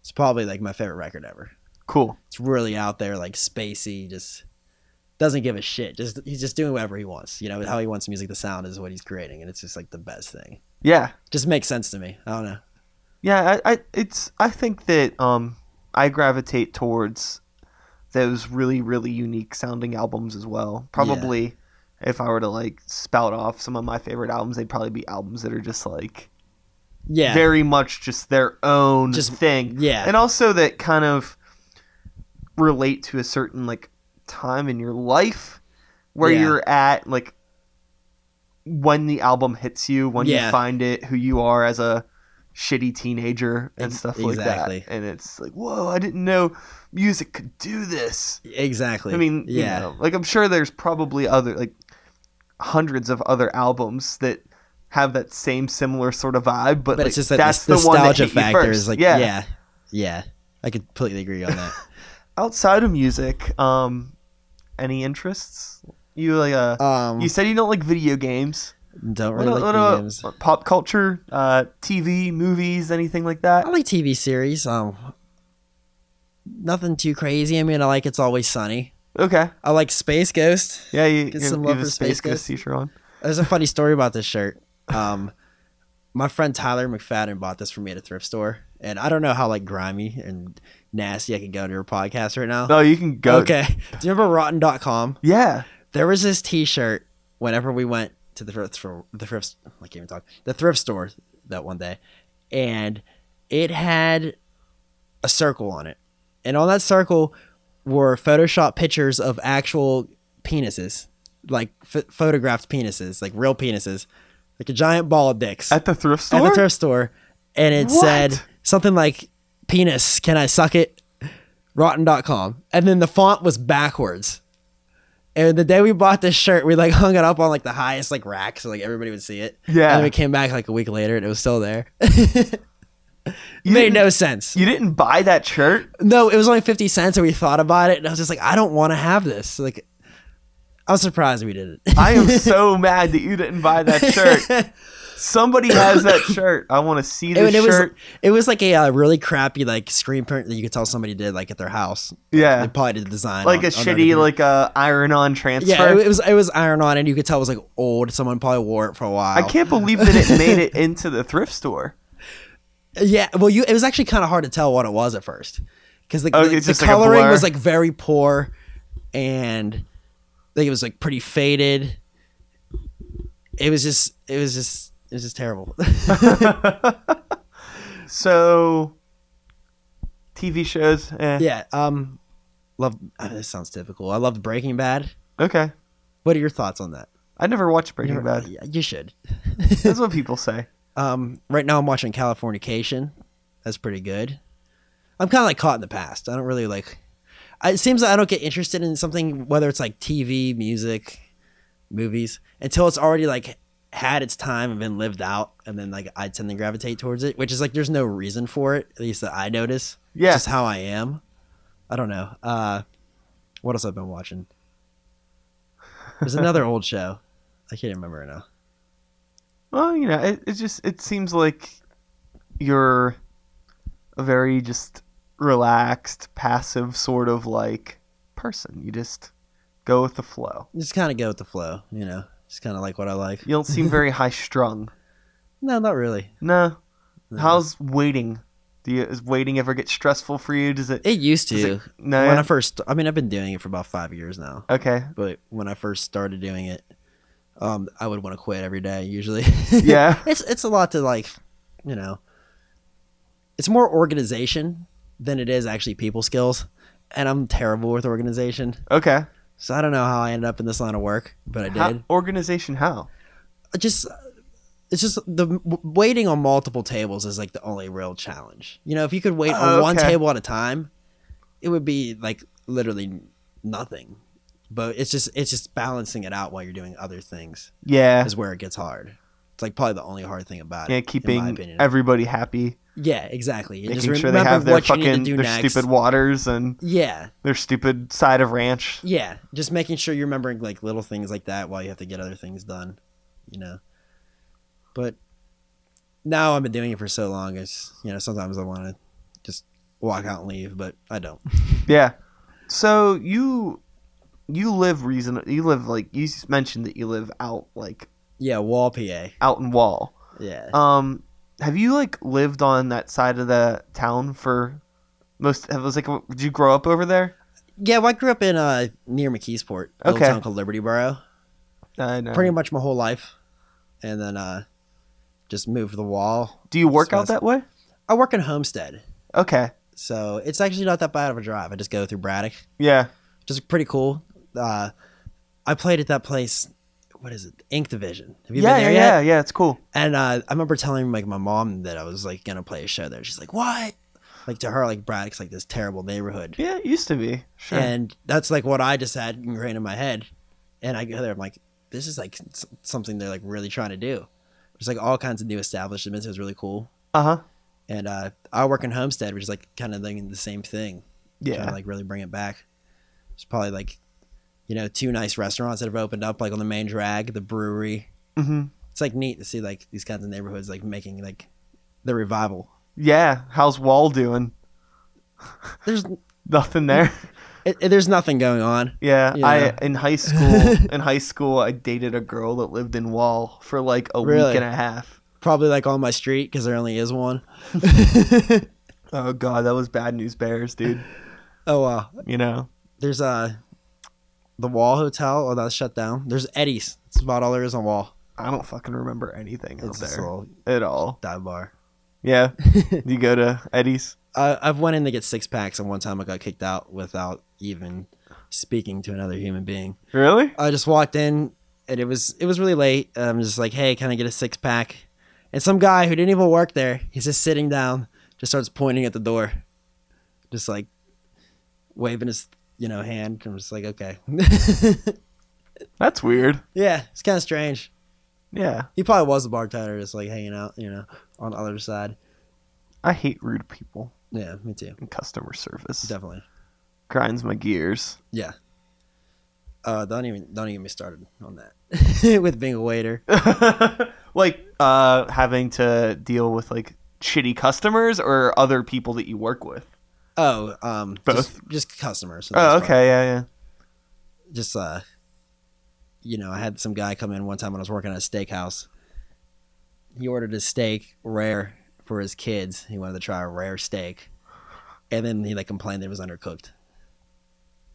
It's probably like my favorite record ever. Cool. It's really out there, like spacey, just doesn't give a shit. Just he's just doing whatever he wants. You know how he wants music to sound is what he's creating, and it's just like the best thing. Yeah. Just makes sense to me. I don't know. Yeah, I, I it's I think that um I gravitate towards those really really unique sounding albums as well. Probably if I were to like spout off some of my favorite albums, they'd probably be albums that are just like Yeah, very much just their own Just- thing. yeah. And also that kind of relate to a certain like time in your life where Yeah. you're at like when the album hits you, when Yeah. you find it, who you are as a shitty teenager and stuff like exactly. that. And it's like, whoa, I didn't know music could do this. exactly. I mean, yeah, you know, like I'm sure there's probably other like hundreds of other albums that have that same similar sort of vibe, but, but like, it's just that that's this the one that nostalgia hit you factor first. is like yeah. yeah, yeah, I completely agree on that. Outside of music, um, any interests? You like uh, Um, you said you don't like video games. don't What, really what like about video games. pop culture, uh, TV, movies, anything like that? I like TV series. Um, nothing too crazy. I mean, I like It's Always Sunny. Okay, I like Space Ghost. yeah, you, Get you, some you love have a for Space Space Ghost Ghost. t-shirt on. There's a funny story about this shirt. Um, my friend Tyler McFadden bought this for me at a thrift store, and I don't know how like grimy and nasty I can go to your podcast right now. No, you can go. Okay. Do you remember Rotten.com? Yeah. There was this T-shirt whenever we went to the thrift store. The thrift. I can't even talk. The thrift store that one day, and it had a circle on it, and on that circle were Photoshop pictures of actual penises, like ph photographed penises, like real penises, like a giant ball of dicks At the thrift store. at the thrift store, and it What? said something like "penis, can I suck it?" Rotten.com, and then the font was backwards. And the day we bought this shirt, we like hung it up on like the highest like rack so like everybody would see it. Yeah. And then we came back like a week later and it was still there. Made no sense. You didn't buy that shirt? No, it was only fifty cents, and we thought about it, and I was just like, I don't want to have this. Like, I was surprised we did it. I am so mad that you didn't buy that shirt. Somebody has that shirt. I want to see this it was shirt. it was like a uh, really crappy like screen print that you could tell somebody did like at their house. Yeah. They probably did the design like on- a on shitty like a iron-on transfer. yeah. It, it was it was iron on, and you could tell it was like old. Someone probably wore it for a while. I can't believe that it made it into the thrift store. Yeah, well, you it was actually kind of hard to tell what it was at first because the, Oh, the, the just like coloring was like very poor, and like it was like pretty faded. It was just it was just it was just terrible. So, TV shows. Eh. yeah, um, love. I mean, this sounds typical. I loved Breaking Bad. Okay. What are your thoughts on that? I never watched Breaking never- Bad. Yeah, you should. That's what people say. Um, right now I'm watching Californication. That's pretty good. I'm kind of like caught in the past. I don't really like. It seems that I don't get interested in something, whether it's like TV, music, movies, until it's already like had its time and been lived out, and then like I tend to gravitate towards it, which is like there's no reason for it, at least that I notice. Yeah. It's just how I am. I don't know. Uh, what else I've been watching? There's another old show. I can't remember now. Well, you know, it, it just it seems like you're a very just relaxed, passive sort of like person. You just go with the flow. Just kind of go with the flow, you know. Just kind of like what I like. You don't seem very high strung. No, not really. No. No. How's waiting? Do you is waiting ever get stressful for you? Does it? It used to. it no. when? I first, I mean, I've been doing it for about five years now. okay. But when I first started doing it, um, I would want to quit every day. Usually, Yeah. it's it's a lot to like, you know. it's more organization than it is actually people skills, and I'm terrible with organization. Okay. So I don't know how I ended up in this line of work, but I did. How, organization how? Uh, just uh, it's just the waiting on multiple tables is like the only real challenge. You know, if you could wait on Oh, one okay. table at a time, it would be like literally nothing. But it's just it's just balancing it out while you're doing other things Yeah. is where it gets hard. It's like probably the only hard thing about Yeah, it. my keeping everybody happy, yeah, exactly. And making just sure they have their what you need to fucking do their next. stupid waters and Yeah, their stupid side of ranch. yeah. Just making sure you're remembering like little things like that while you have to get other things done. You know. But now I've been doing it for so long. It's you know sometimes I want to just walk out and leave, but I don't. Yeah. So you you live reason you live like you s- mentioned that you live out like Yeah, wall PA. out in Wall. Yeah. Um have you like lived on that side of the town for most have was like did you grow up over there? yeah, well, I grew up in uh near McKeesport, a little town called Liberty Borough. I know. Pretty much my whole life, and then uh just moved to the wall. Do you work out that way? I work in Homestead, Okay. so it's actually not that bad of a drive. I just go through Braddock. Yeah. just pretty cool. Uh, I played at that place. What is it? Ink Division. Have you yeah, been there yeah, yet? yeah, yeah, it's cool. And uh, I remember telling like my mom that I was like gonna play a show there. She's like, "What?" Like to her, like Braddock's like this terrible neighborhood, Yeah, it used to be. Sure. and that's like what I just had ingrained in my head. And I go there, I'm like, "This is like something they're like really trying to do." There's like all kinds of new establishments. It was really cool. uh-huh. And uh, I work in Homestead, which is like kind of like the same thing. Yeah. trying to like really bring it back. It's probably like, you know, two nice restaurants that have opened up like on the main drag, the brewery. Mhm. It's like neat to see like these kinds of neighborhoods like making like the revival. Yeah, how's Wall doing? There's Nothing there. it, it- there's nothing going on. Yeah. I in high school in high school I dated a girl that lived in Wall for like a Really? week and a half. Probably like on my street because there only is one. Oh god, that was bad news bears, dude. oh wow. You know. There's uh the Wall Hotel. Oh, that's shut down. There's Eddie's. That's about all there is on Wall. I don't fucking remember anything out It's just a there little at all. dive bar. Yeah. you go to Eddie's. I, I've went in to get six packs, and one time I got kicked out without even speaking to another human being. Really? I just walked in and it was it was really late. I'm just like, hey, can I get a six pack? And some guy who didn't even work there, he's just sitting down, just starts pointing at the door, just like waving his you know hand. I'm just like, okay, That's weird. yeah, it's kind of strange. Yeah. He probably was a bartender, just like hanging out, you know, on the other side. I hate rude people Yeah, me too, in customer service. definitely. Grinds my gears. Yeah. Uh, don't even don't even get me started on that with being a waiter. like uh having to deal with like shitty customers or other people that you work with. Oh, um, Both? just, just customers. Oh, most part. okay, yeah, yeah. Just uh, you know, I had some guy come in one time when I was working at a steakhouse. He ordered a steak rare for his kids. He wanted to try a rare steak, and then he like complained that it was undercooked,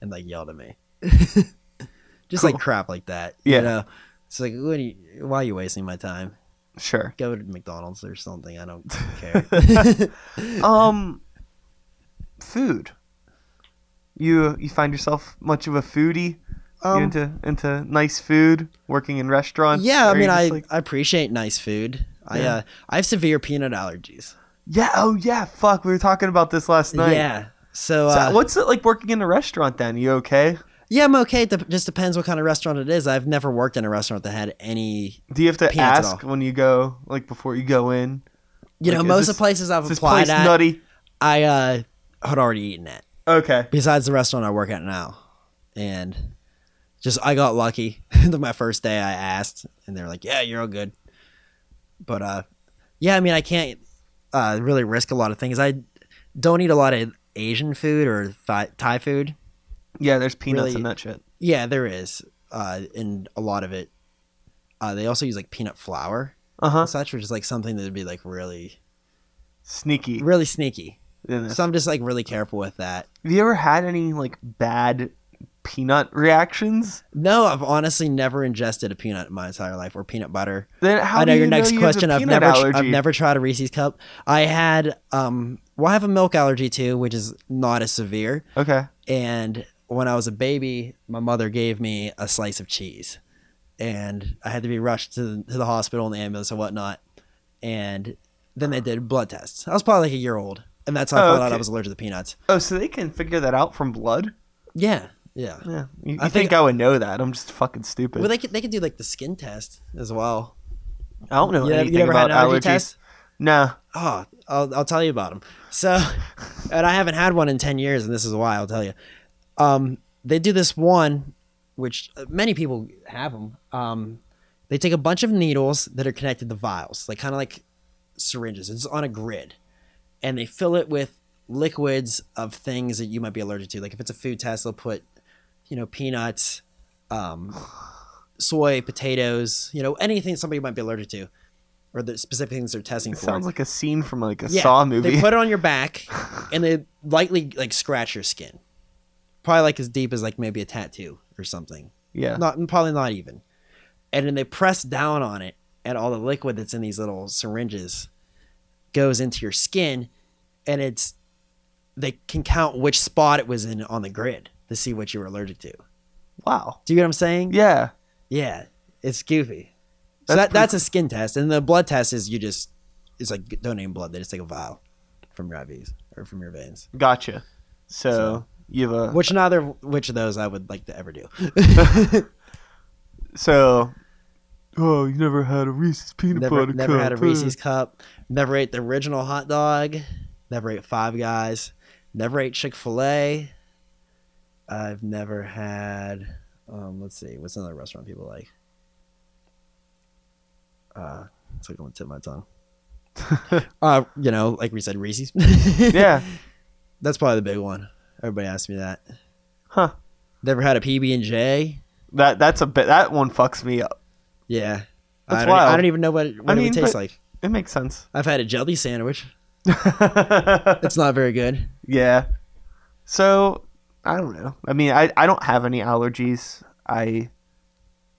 and like yelled at me. just like crap like that. Yeah. You know? It's like, what are you, why are you wasting my time? Sure. Go to McDonald's or something. I don't care. um food. You you find yourself much of a foodie? Um, into into nice food, working in restaurants? yeah, I mean, I, like- I appreciate nice food. I uh, I have severe peanut allergies. Yeah, oh yeah, fuck, we were talking about this last night. Yeah. So, So uh, what's it like working in a restaurant then? You okay? yeah, I'm okay. It just depends what kind of restaurant it is. I've never worked in a restaurant that had any. Do you have to ask when you go like before you go in? You Like, know, most this- of the places I've applied place at, nutty? I uh, had already eaten it. Okay. Besides the restaurant I work at now, and just I got lucky. My first day, I asked, and they're like, "Yeah, you're all good." But uh, yeah, I mean, I can't uh really risk a lot of things. I don't eat a lot of Asian food or Thai, Thai food. Yeah, there's peanuts Really- in that shit. Yeah, there is. Uh, and a lot of it. Uh, they also use like peanut flour Uh huh. and such, which is like something that would be like really, Sneaky. really sneaky. In. So I'm just like really careful with that. Have you ever had any like bad peanut reactions? No, I've honestly never ingested a peanut in my entire life or peanut butter. Then how I know do your you next you question. I've peanut never, allergy? I've never tried a Reese's cup. I had, um, well, I have a milk allergy too, which is not as severe. Okay. And when I was a baby, my mother gave me a slice of cheese, and I had to be rushed to the, to the hospital in the ambulance and whatnot. And then they did blood tests. I was probably like a year old, and that's how I Oh, found out. I was allergic to the peanuts. Oh, so they can figure that out from blood? Yeah, yeah. Yeah. You, you I think, think- I would know that? I'm just fucking stupid. Well, they can they could do like the skin test as well. I don't know You, anything you never about had an allergy allergies. test? No. Oh, I'll, I'll tell you about them. So, and I haven't had one in 10 years, and this is why I'll tell you. Um, they do this one, which uh, many people have them. Um, they take a bunch of needles that are connected to vials, like kind of like syringes. It's on a grid, and they fill it with liquids of things that you might be allergic to. Like if it's a food test, they'll put, you know, peanuts, um, soy, potatoes, you know, anything somebody might be allergic to, or the specific things they're testing It for. sounds like a scene from like a Yeah, Saw movie. They put it on your back and they lightly like scratch your skin. Probably like as deep as like maybe a tattoo or something. yeah. Not probably not even. And then they press down on it and all the liquid that's in these little syringes goes into your skin and it's they can count which spot it was in on the grid to see what you were allergic to. wow. Do you get what I'm saying? Yeah. Yeah. It's goofy. So That's that, that's a skin test. And the blood test is you just it's like donating blood. They just take a vial from your IVs or from your veins. Gotcha. So, So- you have a Which neither which of those I would like to ever do. so. Oh, you never had a Reese's peanut never butter never cup? Never had a? Reese's cup. Never ate the original hot dog. Never ate Five Guys. Never ate Chick Fil A. I've never had. Um, let's see, what's another restaurant people like? Uh, it's like on the tip of my tongue. uh, you know, like we said, Reese's. Yeah. that's probably the big one. Everybody asks me that. Huh. Never had a PB and J. That that's a bit. That one fucks me up. Yeah, That's I don't, e, I wild. don't even know what, it- what I it mean, would taste but- like. It makes sense. I've had a jelly sandwich. It's not very good. yeah. So I don't know. I mean, I I don't have any allergies. I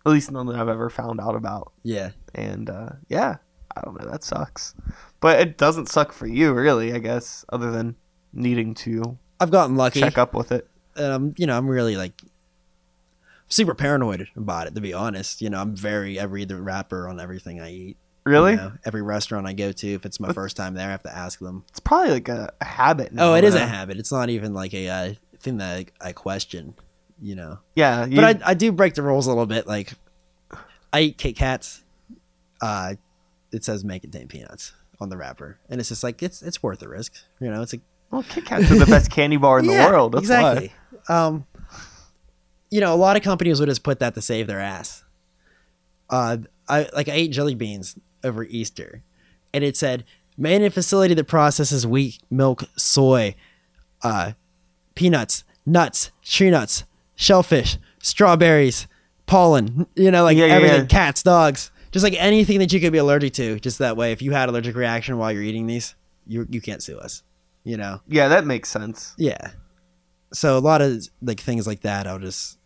at least none that I've ever found out about. Yeah. And uh, yeah, I don't know. That sucks. But it doesn't suck for you, really. I guess, other than needing to I've gotten lucky. check up with it. And I'm, you know, I'm really like super paranoid about it. To be honest, you know, I'm very. I read the wrapper on everything I eat. You Really? know. every restaurant I go to, if it's my first time there, I have to ask them. It's probably like a, habit. Now, Oh, it is a habit. It's not even like a uh, thing that I, I question. You know, Yeah, you, but I, I do break the rules a little bit. Like, I eat Kit Kats. Uh, it says may contain peanuts on the wrapper, and it's just like it's it's worth the risk. You know, it's like well, Kit Kats are the best candy bar in the Yeah, world. That's exactly. Um, you know, a lot of companies would just put that to save their ass. Uh, I like I ate jelly beans over Easter, and it said "Man in a facility that processes wheat, milk, soy, uh, peanuts, nuts, tree nuts, shellfish, strawberries, pollen. You know, like Yeah, yeah, everything, yeah. cats, dogs, just like anything that you could be allergic to. Just that way, if you had allergic reaction while you're eating these, you you can't sue us. You know. Yeah, that makes sense. Yeah. So a lot of like things like that, I'll just,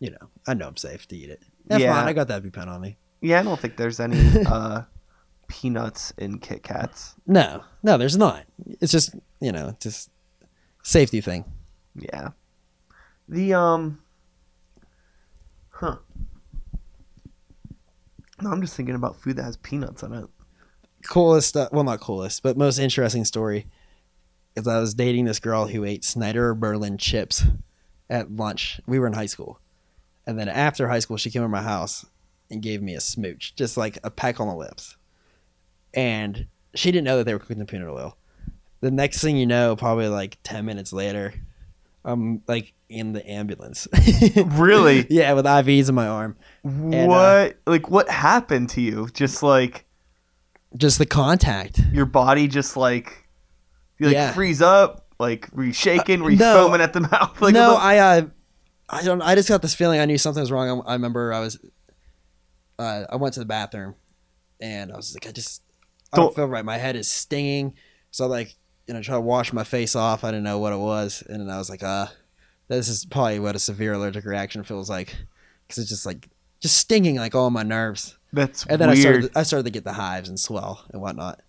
you know, I know I'm safe to eat it. That's Yeah. fine. I got that EpiPen on me. Yeah, I don't think there's any uh, peanuts in Kit Kats. No, no, there's not. It's just you know, just safety thing. Yeah. The um Huh. No, I'm just thinking about food that has peanuts on it. Coolest, uh, well, not coolest, but most interesting story is I was dating this girl who ate Snyder Berlin chips at lunch. We were in high school, and then after high school, she came to my house and gave me a smooch, just like a peck on the lips. And she didn't know that they were cooking the peanut oil. The next thing you know, probably like ten minutes later, I'm like in the ambulance. Really? yeah, with IVs in my arm. uh, what like what happened to you? Just like Just the contact. your body just like you like Yeah. freeze up? Like were you shaking? Were you no. foaming at the mouth? Like no, the- I uh, I don't. I just got this feeling. I knew something was wrong. I, I remember I was, uh, I went to the bathroom, and I was like, I just, I don't Don't- feel right. My head is stinging. So like, you know, try to wash my face off. I didn't know what it was, and then I was like, uh, This is probably what a severe allergic reaction feels like, because it's just like just stinging like all my nerves. That's And then weird. I started I started to get the hives and swell and whatnot.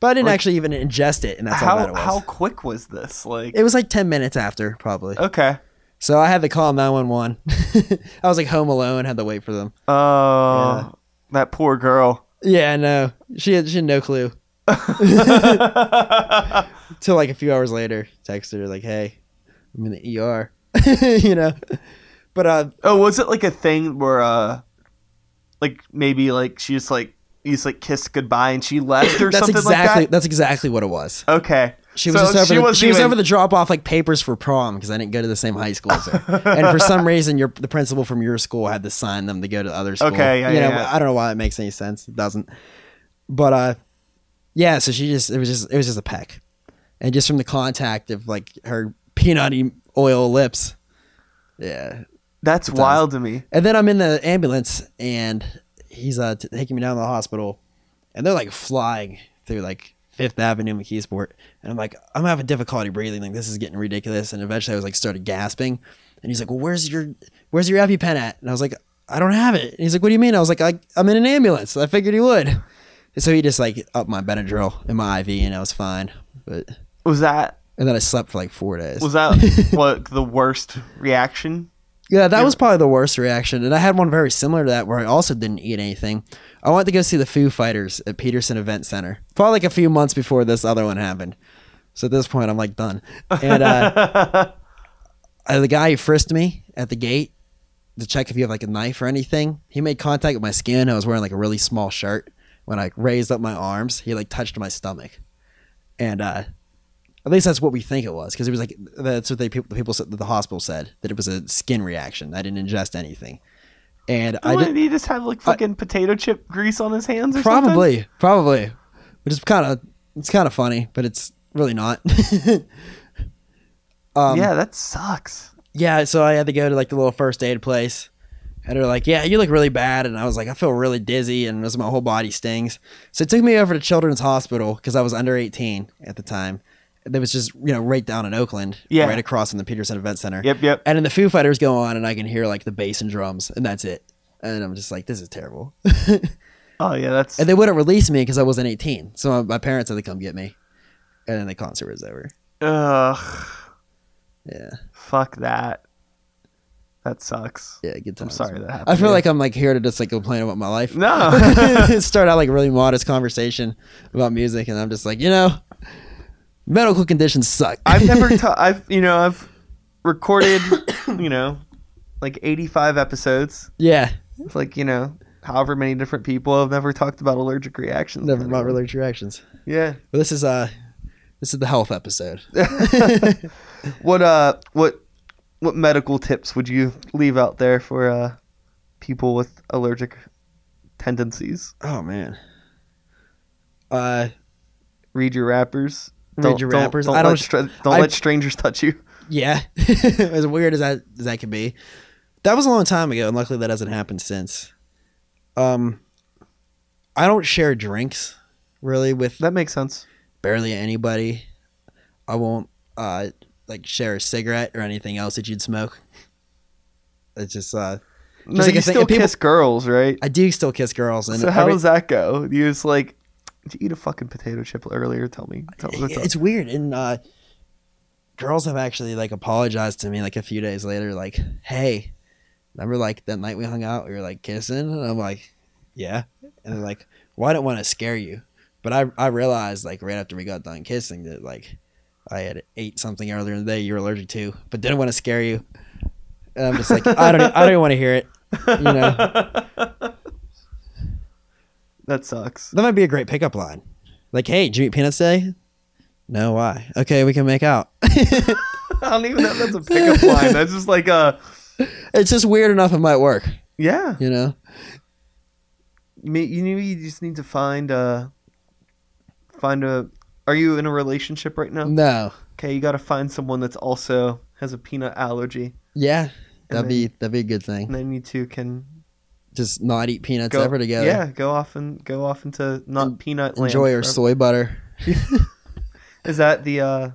But I didn't Like- actually even ingest it, and that's how, bad it was. how quick was this? Like it was like ten minutes after, probably. okay. So I had to call nine one one. I was like home alone, had to wait for them. Oh, Yeah. that poor girl. Yeah, I know. She had she had no clue. Till like a few hours later, texted her like, "Hey, I'm in the ER," you know. But uh, oh, was it like a thing where uh, like maybe like she just like you just like kissed goodbye and she left or that's something exactly like that's exactly what it was. Okay. She was So just over. she the, she was even- over to drop off like papers for prom because I didn't go to the same high school as her. and for some reason, your the principal from your school had to sign them to go to the other school. Okay, yeah, you know, yeah, yeah. I don't know why it makes any sense. It doesn't. But uh, yeah. So she just it was just it was just a peck, and just from the contact of like her peanutty oil lips. Yeah, That's wild to me. and then I'm in the ambulance, and he's uh, t- taking me down to the hospital, and they're like flying through like Fifth Avenue, McKeesport, and I'm like, I'm having difficulty breathing. Like this is getting ridiculous. And eventually, I was like, started gasping, and he's like, Well, where's your where's your EpiPen at? And I was like, I don't have it. And he's like, What do you mean? I was like, I, I'm in an ambulance. I figured he would. And so he just like upped my Benadryl in my IV, and I was fine. But Was that and then I slept for like four days. was that what the worst reaction? Yeah, that was probably the worst reaction. And I had one very similar to that where I also didn't eat anything. I went to go see the Foo Fighters at Petersen Event Center. Probably like a few months before this other one happened. So at this point, I'm like done. And uh, uh, the guy who frisked me at the gate to check if you have like a knife or anything, he made contact with my skin. I was wearing like a really small shirt. When I raised up my arms, he like touched my stomach. And uh, at least that's what we think it was, because it was like that's what they people the people said, the hospital said that it was a skin reaction. I didn't ingest anything, and I did he just have like fucking potato chip grease on his hands or something? probably probably, but it's kind of it's kind of funny, but it's really not. um, yeah, that sucks. yeah. So I had to go to like the little first aid place, and they're like, "Yeah, you look really bad," and I was like, "I feel really dizzy, and my whole body stings." So it took me over to Children's Hospital because I was under eighteen at the time. That was just you know right down in Oakland, Yeah. right across from the Petersen Event Center. Yep, yep. And then the Foo Fighters go on, and I can hear like the bass and drums, and that's it. And I'm just like, this is terrible. Oh yeah, that's and they wouldn't release me because I wasn't 18, so my, parents had to come get me. And then the concert was over. ugh. Yeah, Fuck that. That sucks. yeah, good I'm sorry that happened. I feel to like I'm like here to just like complain about my life. no. Start out like a really modest conversation about music, and I'm just like, you know, medical conditions suck. I've never. Ta- I've you know I've recorded you know like 85 episodes. yeah, It's like you know however many different people. I've never talked about allergic reactions. never about allergic reactions. Yeah. But this is uh, this is the health episode. What uh what what medical tips would you leave out there for uh people with allergic tendencies? Oh man. Uh, Read your wrappers. Read your wrappers. Don't, I let, don't- I- let strangers touch you. Yeah, as weird as that as that could be, that was a long time ago, and luckily that hasn't happened since. Um, I don't share drinks really with That makes sense. barely anybody. I won't uh like share a cigarette or anything else that you'd smoke. It's just uh, No, like you thing- still people- kiss girls, right? I do still kiss girls, and So how every- does that go? You just like did you eat a fucking potato chip earlier? Tell me. Tell me. it's weird and uh girls have actually like apologized to me like a few days later like hey remember like that night we hung out we were like kissing and i'm like yeah and they're like well i didn't want to scare you but i i realized like right after we got done kissing that like i had ate something earlier in the day you're allergic to but didn't want to scare you and i'm just like i don't i don't want to hear it you know that sucks. that might be a great pickup line like hey did you eat peanuts today no why okay we can make out I don't even know if that's a pickup line. That's just like a it's just weird enough it might work yeah. you know You know, you just need to find a find a. Are you in a relationship right now? no Okay, you got to find someone that's also has a peanut allergy, yeah that'd then- be that'd be a good thing and then you two can just not eat peanuts go ever together Yeah, go off and go off into not peanut. land enjoy our soy butter Is that the uh,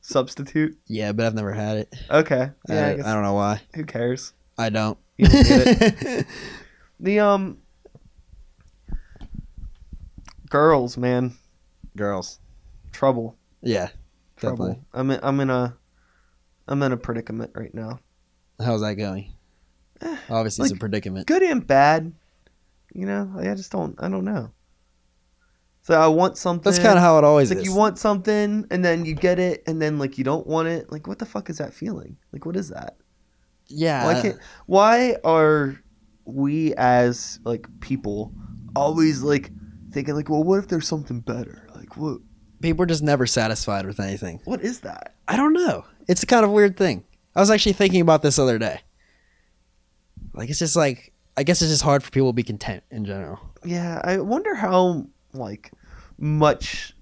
substitute? Yeah, but I've never had it. Okay. I, Yeah, I guess, I don't know why. who cares? I don't. You don't get The um girls, man, Girls. trouble, Yeah. trouble. Definitely. I'm in, I'm in a I'm in a predicament right now. How's that going? Eh, Obviously, it's a predicament. Good and bad. You know, like, I just don't I don't know. So I want something. That's kind of how it always it's like is. you want something and then you get it and then like you don't want it. Like what the fuck is that feeling? Like what is that? yeah. Why can't why are we as like people always like thinking like, well, what if there's something better? Like what people are just never satisfied with anything. what is that? I don't know. It's a kind of weird thing. I was actually thinking about this other day. Like it's just like I guess it's just hard for people to be content in general. Yeah, I wonder how like much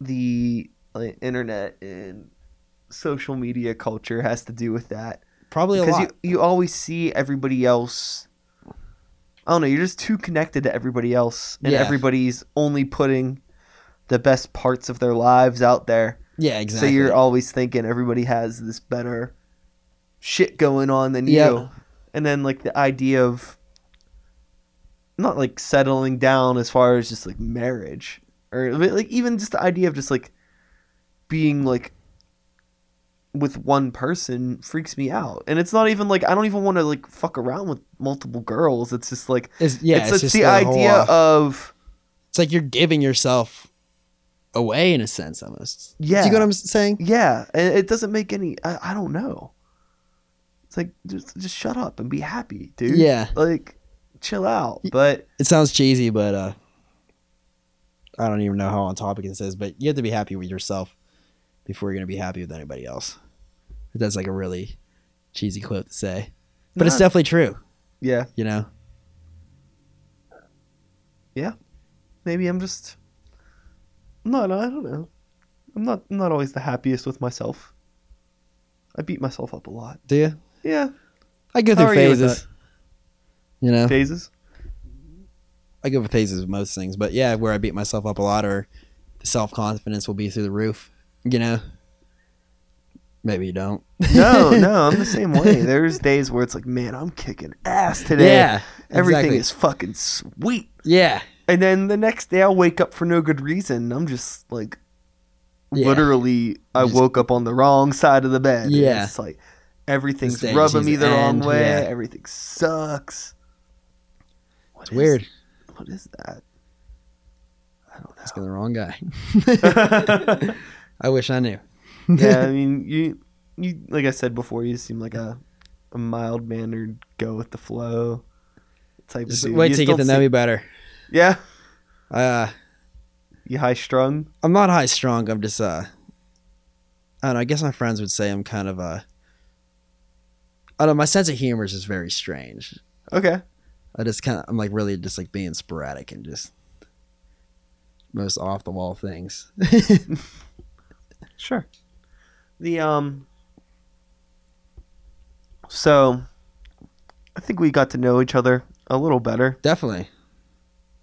the like, internet and social media culture has to do with that. Probably a Because lot. you, you always see everybody else. I don't know. You're just too connected to everybody else, and Yeah. everybody's only putting the best parts of their lives out there. yeah, exactly. So you're always thinking everybody has this better shit going on than Yep. you. And then like the idea of not like settling down as far as just like marriage or like even just the idea of just like being like with one person freaks me out. And it's not even like I don't even want to like fuck around with multiple girls. It's just like It's, yeah, it's, it's, just the whole, idea uh, of it's like you're giving yourself away in a sense almost. Yeah. Do you get what I'm saying? Yeah, and it doesn't make any. I, I don't know. Like just just shut up and be happy, dude. Yeah. like chill out. But It sounds cheesy, but uh I don't even know how on topic this is, but you have to be happy with yourself before you're gonna be happy with anybody else. That's like a really cheesy quote to say. But it's definitely true, yeah, you know? Yeah. Maybe I'm just. No, no, I don't know. I'm not. I'm not always the happiest with myself. I beat myself up a lot. Do you? Yeah, I go How through are you with phases. You know? phases. I go through phases with most things, but yeah, where I beat myself up a lot or the self confidence will be through the roof. You know? Maybe you don't. No, no, I'm the same way. There's days where it's like, man, I'm kicking ass today. Yeah. Everything exactly. is fucking sweet. Yeah. And then the next day I'll wake up for no good reason. I'm just like Yeah. literally I Just- woke up on the wrong side of the bed. Yeah. It's like everything's rubbing me the to wrong way. yeah. Everything sucks. What It's is- weird. What is that? I don't know. Asking the wrong guy. I wish I knew. yeah, I mean you you like I said before, you seem like a a mild mannered, go with the flow type Just of dude. wait You till you get to know see- me better. Yeah. Uh, You high strung? I'm not high strung. I'm just uh, I don't know. I guess my friends would say I'm kind of uh, I don't know. My sense of humor is just very strange. Okay. I just kind of I'm like really just like being sporadic and just most off the wall things. Sure. The um so I think we got to know each other a little better. Definitely.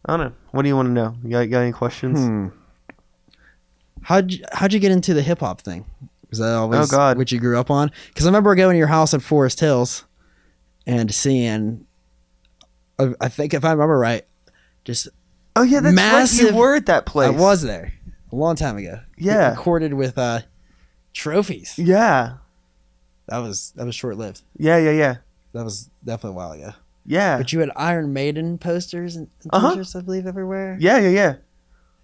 I don't know. What do you want to know? You got, got any questions? Hmm. How'd you, how'd you get into the hip hop thing? Was that always Oh, God. what you grew up on? Because I remember going to your house in Forest Hills and seeing, I I think if I remember right, just Oh yeah, that's right. Massive- You were at that place. I was there a long time ago. Yeah. recorded with uh, trophies. Yeah. That was that was short lived. Yeah, yeah, yeah. That was definitely a while ago. Yeah. But you had Iron Maiden posters and, and Uh-huh. t-shirts, I believe, everywhere. yeah, yeah, yeah.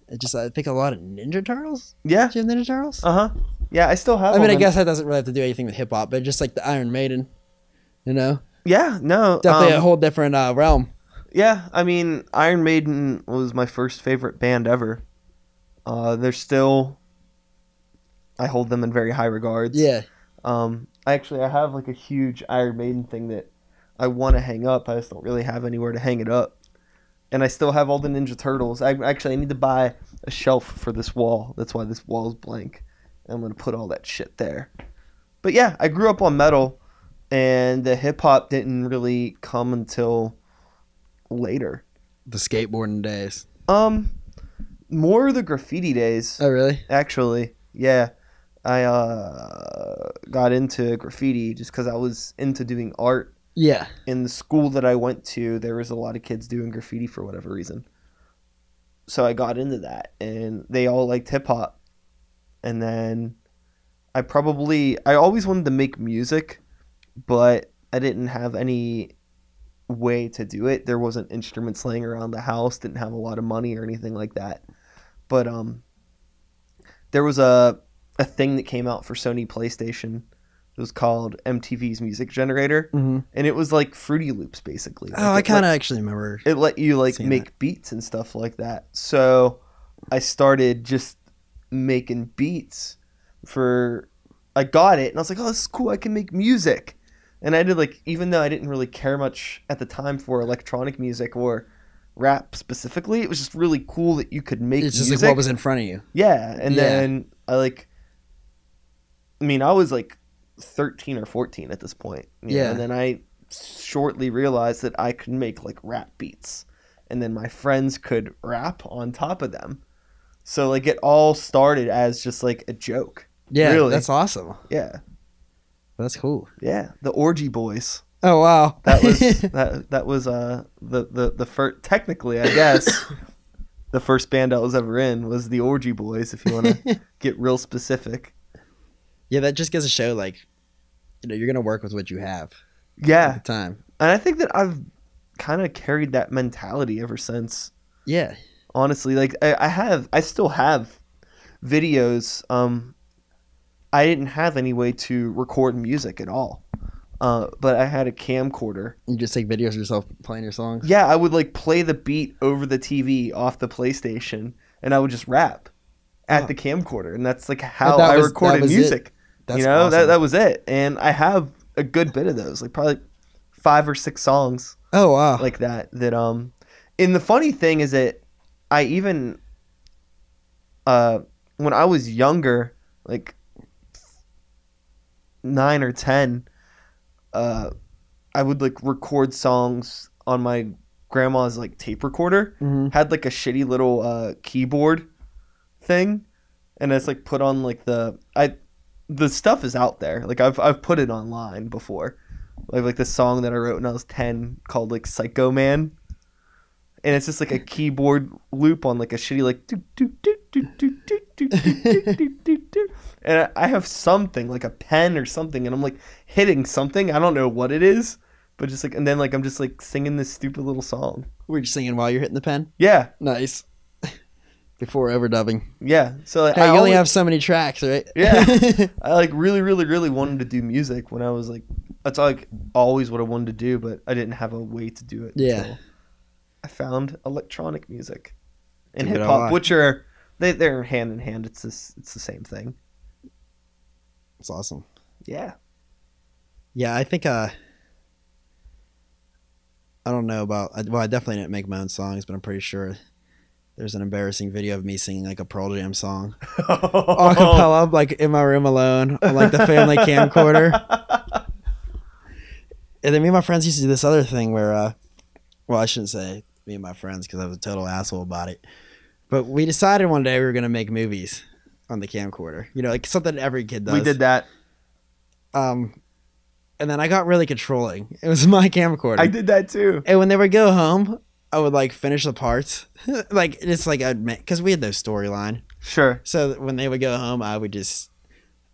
It just I think a lot of Ninja Turtles. Yeah. You have Ninja Turtles? Uh-huh. Yeah, I still have I mean, I guess that doesn't really have to do anything with hip hop, but just like the Iron Maiden, you know, Yeah, no. definitely um, a whole different uh, realm. Yeah, I mean, Iron Maiden was my first favorite band ever. Uh, they're still. I hold them in very high regards. Yeah, Um, I actually I have like a huge Iron Maiden thing that I want to hang up. I just don't really have anywhere to hang it up. And I still have all the Ninja Turtles. I actually I need to buy a shelf for this wall. That's why this wall is blank. I'm gonna put all that shit there. But yeah, I grew up on metal, and the hip hop didn't really come until later. the skateboarding days. Um, more the graffiti days Oh, really? actually. Yeah. I uh, got into graffiti just because I was into doing art. Yeah. In the school that I went to, there was a lot of kids doing graffiti for whatever reason. So I got into that, and they all liked hip hop. And then I probably I always wanted to make music, but I didn't have any way to do it. There wasn't instruments laying around the house, didn't have a lot of money or anything like that. But um there was a a thing that came out for Sony PlayStation. It was called MTV's Music Generator, Mm-hmm. and it was like Fruity Loops basically. Oh, Like, I kind of actually remember. it let you like make beats and stuff like that. So I started just making beats for I got it and I was like, "Oh, this is cool. I can make music." And I did like even though I didn't really care much at the time for electronic music or rap specifically, it was just really cool that you could make It's just music. like what was in front of you. Yeah, and Yeah. then I like I mean, I was like 13 or 14 at this point. you know, Yeah. and then I shortly realized that I could make like rap beats and then my friends could rap on top of them. So like it all started as just like a joke. Yeah, Really? that's awesome. Yeah. That's cool. Yeah, the Orgy Boys. Oh wow, That was that that was uh the the the first technically, I guess the first band I was ever in was the Orgy Boys if you want to get real specific. yeah. That just goes to show, like, you know, you're gonna work with what you have Yeah, time. and I think that I've kind of carried that mentality ever since. Yeah, Honestly, like I, I have, I still have videos. Um, I didn't have any way to record music at all, uh, but I had a camcorder. you just take videos of yourself playing your songs. Yeah, I would like play the beat over the TV off the PlayStation, and I would just rap at Oh. the camcorder, and that's like how that I was- that recorded it. music. That's you know, that that was it, and I have a good bit of those, like probably five or six songs. Oh wow. like that that um and the funny thing is that i even uh when i was younger like 9 or 10 uh i would like record songs on my grandma's like tape recorder. Mhm. had like a shitty little uh keyboard thing and it's like put on like the i the stuff is out there. Like i've i've put it online before. Like like this song that i wrote when i was 10 called like psycho man and it's just like a keyboard loop on like a shitty like and I- have something like a pen or something and i'm like hitting something i don't know what it is but just like and then like i'm just like singing this stupid little song We're just singing while you're hitting the pen. yeah Nice. Before overdubbing. yeah so like, Hey, I you only always- have so many tracks, right? Yeah. I like really, really, really wanted to do music when I was like, that's like always what I wanted to do, but I didn't have a way to do it. Yeah. until I found electronic music and hip hop, which are they they're hand in hand. It's this, it's the same thing. It's awesome. Yeah. Yeah, I think uh I don't know about well, I definitely didn't make my own songs, but I'm pretty sure there's an embarrassing video of me singing like a Pearl Jam song a cappella, like in my room alone, on like the family camcorder. And then me and my friends used to do this other thing where, uh, well, I shouldn't say me and my friends because I was a total asshole about it. But we decided one day we were gonna make movies on the camcorder. You know, like something every kid does. we did that. Um, and then I got really controlling. It was my camcorder. I did that too. And when they would go home, I would like finish the parts, like it's like I'd make because we had no storyline. Sure. So when they would go home, I would just,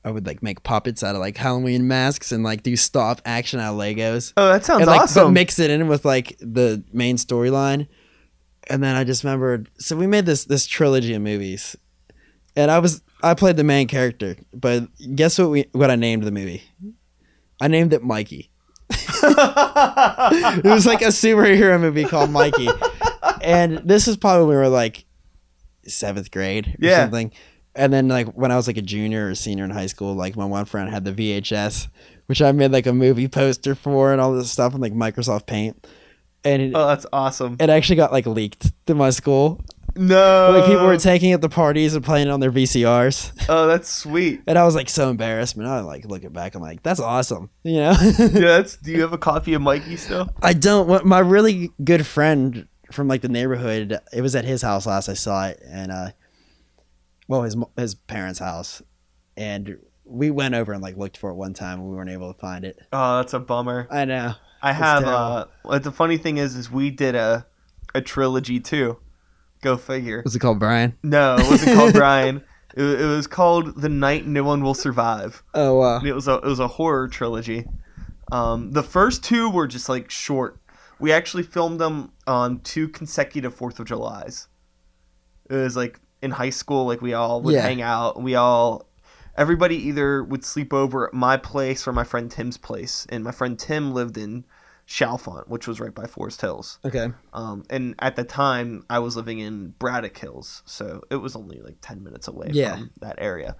I would like make puppets out of like Halloween masks and like do stop action out of Legos Oh, that sounds and like but awesome. mix it in with like the main storyline. And then I just remembered, so we made this this trilogy of movies, and I was I played the main character, but guess what we what I named the movie? I named it Mikey. It was like a superhero movie called Mikey, and this is probably when we were like seventh grade or Yeah. something. And then like when I was like a junior or senior in high school, like my one friend had the VHS, which I made like a movie poster for and all this stuff in like Microsoft Paint, and it, oh, that's awesome. it actually got like leaked to my school. No. Like people were taking it to parties and playing it on their VCRs, oh, that's sweet. and I was like so embarrassed. But now, like looking back, I'm like, that's awesome, you know. Yeah, that's. Do you have a copy of Mikey still? I don't. What my really good friend from like the neighborhood, it was at his house last I saw it, and uh, well, his his parents' house, and we went over and like looked for it one time and we weren't able to find it. Oh, that's a bummer. I know. I It's have. Uh, what the funny thing is, is we did a a trilogy too. Go figure. Was it called, Brian? No, it wasn't called Brian. It, it was called The Night No One Will Survive. Oh wow. It was a it was a horror trilogy. Um, the first two were just like short. We actually filmed them on two consecutive Fourth of July's. It was like in high school, like we all would Yeah. hang out. We all, everybody either would sleep over at my place or my friend Tim's place. And my friend Tim lived in Chalfant, which was right by Forest Hills. Okay. Um, and at the time, I was living in Braddock Hills, so it was only like ten minutes away Yeah. from that area.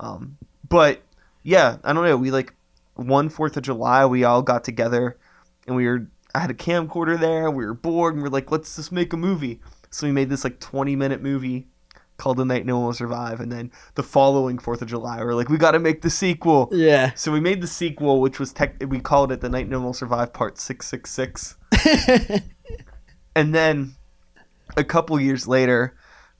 Um, but yeah, I don't know. We like one Fourth of July, we all got together, and we were. I had a camcorder there. We were bored, and we are like, let's just make a movie. So we made this like twenty minute movie called The Night No One Will Survive, and then the following Fourth of July, we are like, we got to make the sequel. Yeah. So we made the sequel, which was tech. We called it The Night No One Will Survive Part Six Six Six. and then a couple years later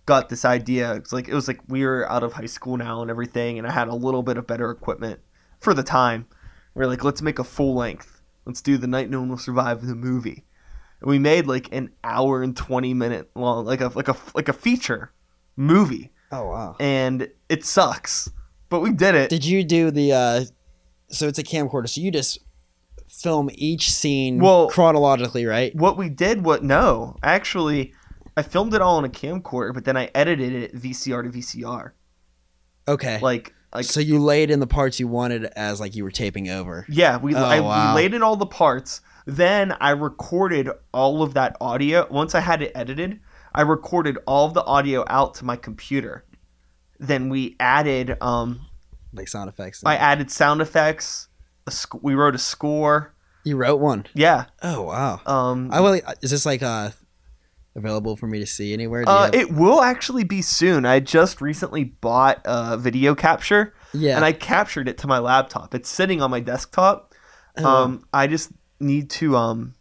got this idea it's like it was like we were out of high school now and everything and i had a little bit of better equipment for the time we are like let's make a full length let's do the night no one will survive in the movie and we made like an hour and 20 minute long like a like a like a feature movie oh wow. and it sucks but we did it Did you do the? uh So it's a camcorder. So you just film each scene Well- chronologically, right? what we did what no actually i filmed it all on a camcorder but then i edited it vcr to vcr Okay. like like so you laid in the parts you wanted as like you were taping over. yeah we, Oh, I, wow. we laid in all the parts then i recorded all of that audio once i had it edited i recorded all of the audio out to my computer then we added um Like sound effects. i added sound effects a sc- we wrote a score you wrote one. yeah Oh wow. um I will. Is this like uh available for me to see anywhere? Uh, have- it will actually be soon. I just recently bought a video capture yeah. and I captured it to my laptop. It's sitting on my desktop. Oh, Um, I just need to. Um,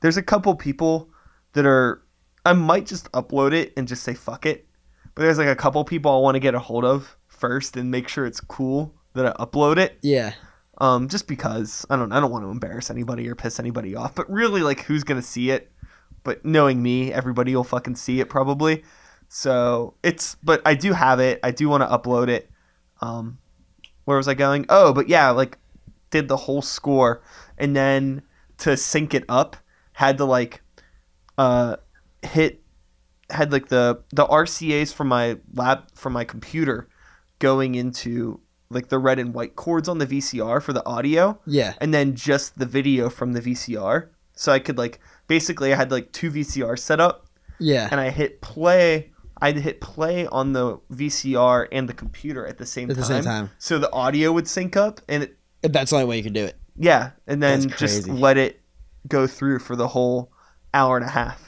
there's a couple people that are. I might just upload it and just say fuck it. But there's like a couple people I want to get a hold of first and make sure it's cool that I upload it. yeah. Um, just because I don't. I don't want to embarrass anybody or piss anybody off. But really, like, who's gonna see it? But knowing me, everybody will fucking see it probably. So it's. But I do have it. I do want to upload it. Um, where was I going? Oh, but yeah, like did the whole score and then to sync it up had to like uh hit had like the the RCAs from my lab from my computer going into like the red and white cords on the VCR for the audio Yeah. and then just the video from the VCR so I could like basically I had like two VCRs set up Yeah. and I hit play I'd hit play on the VCR and the computer at the same At the time same time. so the audio would sync up and it That's the only way you could do it. yeah, and then just let it go through for the whole hour and a half,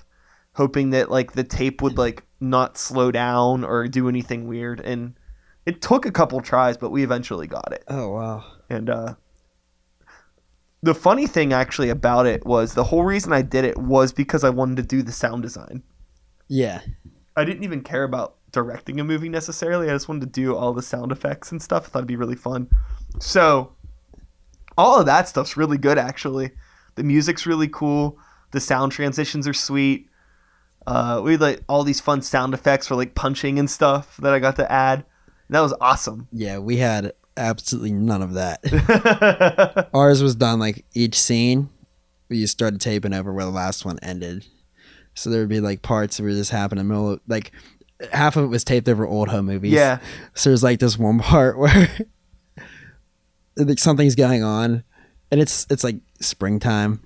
hoping that like the tape would like not slow down or do anything weird. And it took a couple tries, but we eventually got it. Oh wow. And uh, the funny thing actually about it was the whole reason I did it was because I wanted to do the sound design. Yeah. I didn't even care about directing a movie necessarily. I just wanted to do all the sound effects and stuff. I thought it'd be really fun. So, all of that stuff's really good, actually. The music's really cool. The sound transitions are sweet. Uh, we had, like all these fun sound effects for like punching and stuff that I got to add. And that was awesome. Yeah. We had absolutely none of that. Ours was done like each scene. We started taping over where the last one ended. So there would be like parts where this happened in the middle of, like half of it was taped over old home movies. yeah, So there's like this one part where like something's going on and it's it's like springtime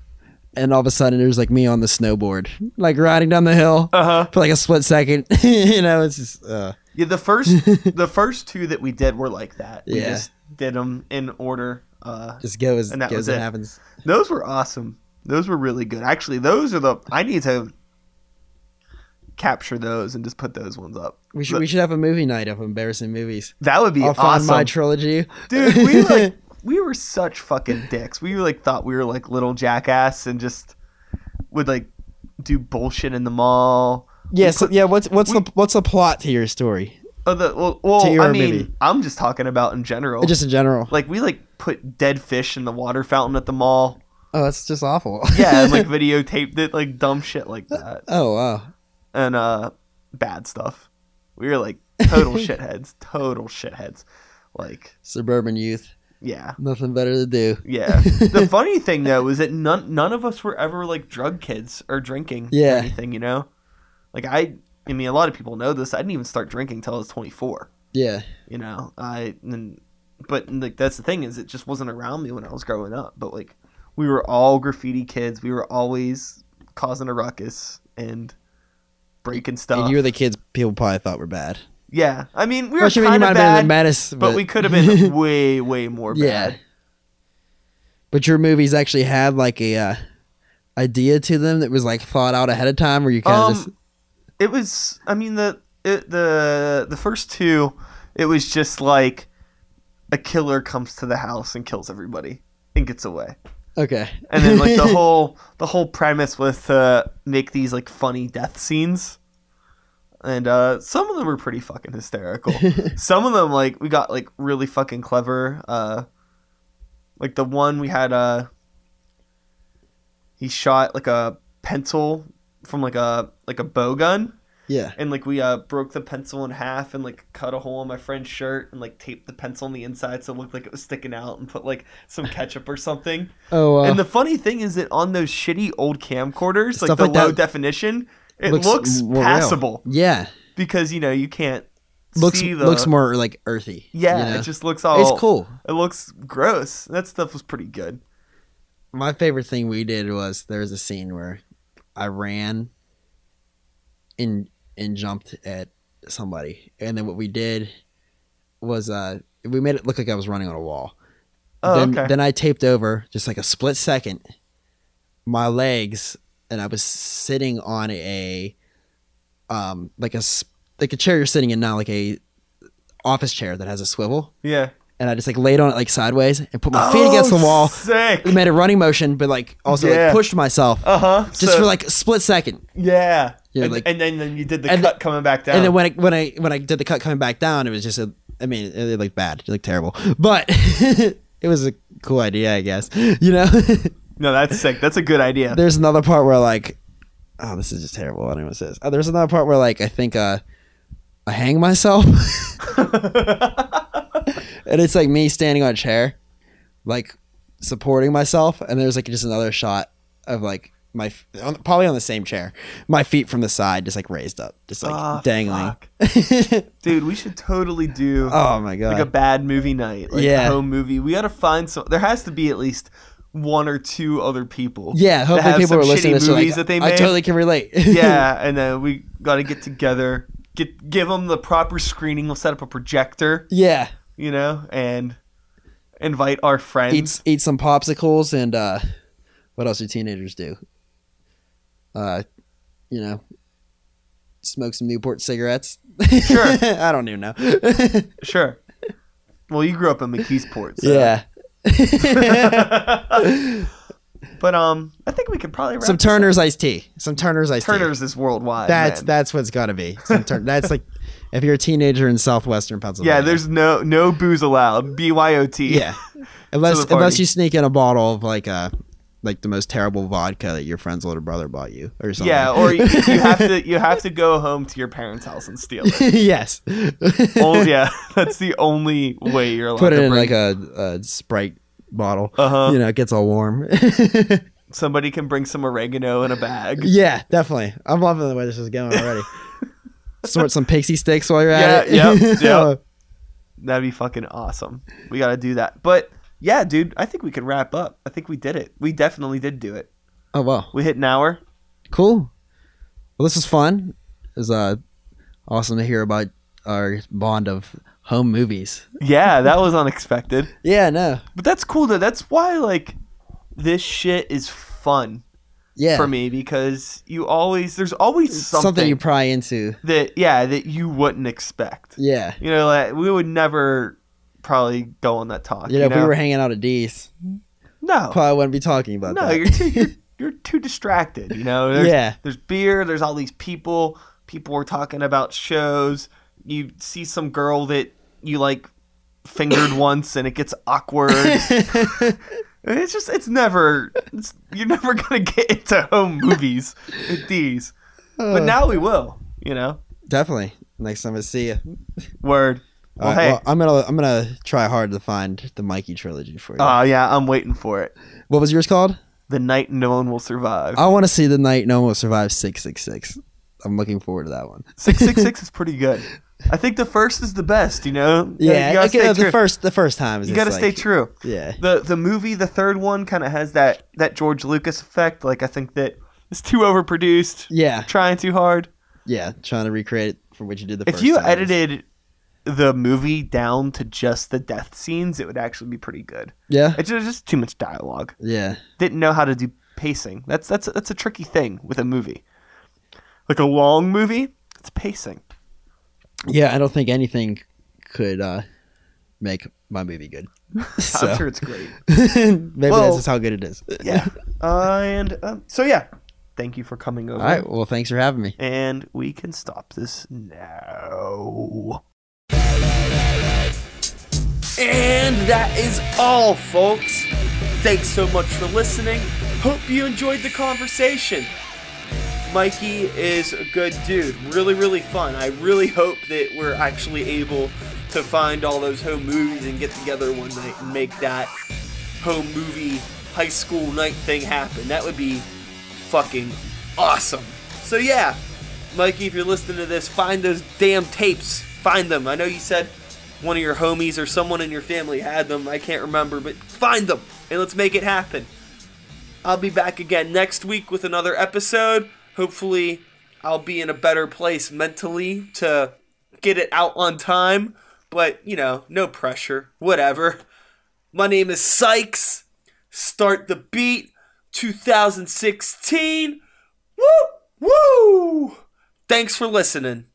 and all of a sudden there's like me on the snowboard like riding down the hill uh huh. for like a split second you know it's just uh Yeah, the first the first two that we did were like that. We Yeah. just did them in order. Uh, just go as And that goes was as it. happens Those were awesome. Those were really good. Actually, those are the I need to capture those and just put those ones up. we should we should have a movie night of embarrassing movies That would be i'll find my trilogy Dude, we like we were such fucking dicks. We like thought we were like little jackass and just would like do bullshit in the mall. yeah so yeah what's what's we- the what's the plot to your story Oh, the well, well To your I mean, movie. I'm just talking about in general. Just in general. like we like put dead fish in the water fountain at the mall. Oh, that's just awful. Yeah, and like videotaped it, like dumb shit like that, oh wow. and uh, bad stuff. We were like total shitheads, total shitheads. Like, Suburban youth. Yeah, Nothing better to do. yeah. the funny thing though is that none none of us were ever like drug kids or drinking Yeah. or anything. You know, like I, I mean, a lot of people know this. I didn't even start drinking till I was 24. Yeah. you know i and but like that's the thing is it just wasn't around me when i was growing up but like we were all graffiti kids we were always causing a ruckus and breaking stuff And you were the kids people probably thought were bad. Yeah i mean we were Which I mean, you kind of bad the maddest, but we could have been way way more bad. yeah. But your movies actually had like a uh, idea to them that was like thought out ahead of time, or you kind of um just it was i mean the it, the the first two it was just like a killer comes to the house and kills everybody and gets away okay. and then like the whole the whole premise was to make these like funny death scenes and uh some of them were pretty fucking hysterical. Some of them like we got like really fucking clever uh like the one we had uh he shot like a pencil from like a like a bow gun. Yeah. and like we uh broke the pencil in half and like cut a hole in my friend's shirt and like taped the pencil on the inside so it looked like it was sticking out and put like some ketchup or something. Oh, uh, and the funny thing is that on those shitty old camcorders, like the like low that. definition, it looks looks, more real. passable yeah. because you know you can't Looks see the looks more like earthy. yeah. you know? It just looks all it's cool. It looks gross. That stuff was pretty good. My favorite thing we did was there was a scene where I ran and and jumped at somebody, and then what we did was uh we made it look like I was running on a wall. Oh, then, okay. then I taped over just like a split second my legs, and I was sitting on a um like a like a chair you're sitting in now, like a office chair that has a swivel, yeah. and I just like laid on it like sideways and put my feet against the Oh, wall. Sick. We made a running motion, but like also Yeah. like pushed myself Uh huh. just for like a split second. yeah. Yeah, and, like- and then, then you did the cut coming back down. And then when I when I when I did the cut coming back down, it was just a. I mean, it looked bad. It looked terrible, but it was a cool idea, I guess. You know, no, that's sick. That's a good idea. there's another part where like, oh, this is just terrible. I don't know what it says. Oh, there's another part where like I think uh, I hang myself, and it's like me standing on a chair, like supporting myself, and there's like just another shot of like my on, probably on the same chair, my feet from the side, just like raised up, just like Ah, dangling. Dude, we should totally do oh my god! like a bad movie night, like Yeah. a home movie. We got to find some. There has to be at least one or two other people. Yeah, hopefully people are listening to this. movies Like, that they made. I totally can relate. yeah, and then we got to get together, get give them the proper screening. We'll set up a projector, yeah. you know, and invite our friends. Eat eat some popsicles and uh, what else do teenagers do? Uh, you know, smoke some Newport cigarettes. Sure. I don't even know. Sure. Well, you grew up in McKeesport, so. yeah. but um, I think we could probably wrap some. Turner's iced tea. Some Turner's iced tea. Turner's is worldwide. That's man. that's what's got to be. Some Turn- that's like if you're a teenager in southwestern Pennsylvania. Yeah, there's no no booze allowed. BYOT. yeah. Unless unless you sneak in a bottle of like uh like the most terrible vodka that your friend's older brother bought you or something. Yeah, or you, you have to you have to go home to your parents' house and steal it. yes. oh yeah, that's the only way you're allowed Put it to in bring. like a, a Sprite bottle. Uh huh. You know, it gets all warm. Somebody can bring some oregano in a bag. yeah, definitely. I'm loving the way this is going already. Sort some Pixy Stix while you're Yeah, at it. yep, yep. That'd be fucking awesome. We got to do that. But yeah, dude, I think we could wrap up. I think we did it. We definitely did do it. oh wow, We hit an hour. cool. Well, this was fun. It was uh, awesome to hear about our bond of home movies. Yeah, that was unexpected. Yeah, no, But that's cool though. That's why like this shit is fun yeah, for me because you always there's always something, something you pry into. that yeah that you wouldn't expect. Yeah, You know, like we would never probably go on that talk. you know, if we were hanging out at D's, no, probably wouldn't be talking about no, that. you're too you're, you're too distracted. You know, there's, Yeah. there's beer. There's all these people. People were talking about shows. you see some girl that you like fingered once and it gets awkward. it's just it's never it's, you're never gonna get into home movies with these. But uh. now we will, you know. Definitely. Next time I see you. Word. Well, right, hey. well, I'm gonna I'm gonna try hard to find the Mikey trilogy for you. Oh yeah, I'm waiting for it. what was yours called? The night no one will survive. I want to see the night no one will survive six six six. I'm looking forward to that one. Six six six is pretty good. I think the first is the best. You know. Yeah, you okay, the true. first the first time is You gotta stay true. Yeah, The the movie, the third one, kind of has that that George Lucas effect. Like I think that it's too overproduced, yeah, trying too hard. yeah. Trying to recreate it from what you did the If you time. edited the movie down to just the death scenes, it would actually be pretty good. yeah, It's just, just too much dialogue. yeah, Didn't know how to do pacing. That's that's that's a tricky thing with a movie. Like a long movie, it's pacing. yeah. I don't think anything could uh, make my movie good. So I'm sure it's great. maybe Well- that's just how good it is. Yeah. Uh, and um, so yeah, thank you for coming over. All right. Well, thanks for having me. And we can stop this now. And that is all, folks. Thanks so much for listening. Hope you enjoyed the conversation. Mikey is a good dude. Really, really fun. I really hope that we're actually able to find all those home movies and get together one night and make that home movie high school night thing happen. That would be fucking awesome. So, yeah, Mikey, if you're listening to this, find those damn tapes. Find them. I know you said one of your homies or someone in your family had them. I can't remember, but find them and let's make it happen. I'll be back again next week with another episode. Hopefully, I'll be in a better place mentally to get it out on time. But, you know, no pressure. Whatever. My name is Sykes. Start the Beat 2016. Woo! Woo! Thanks for listening.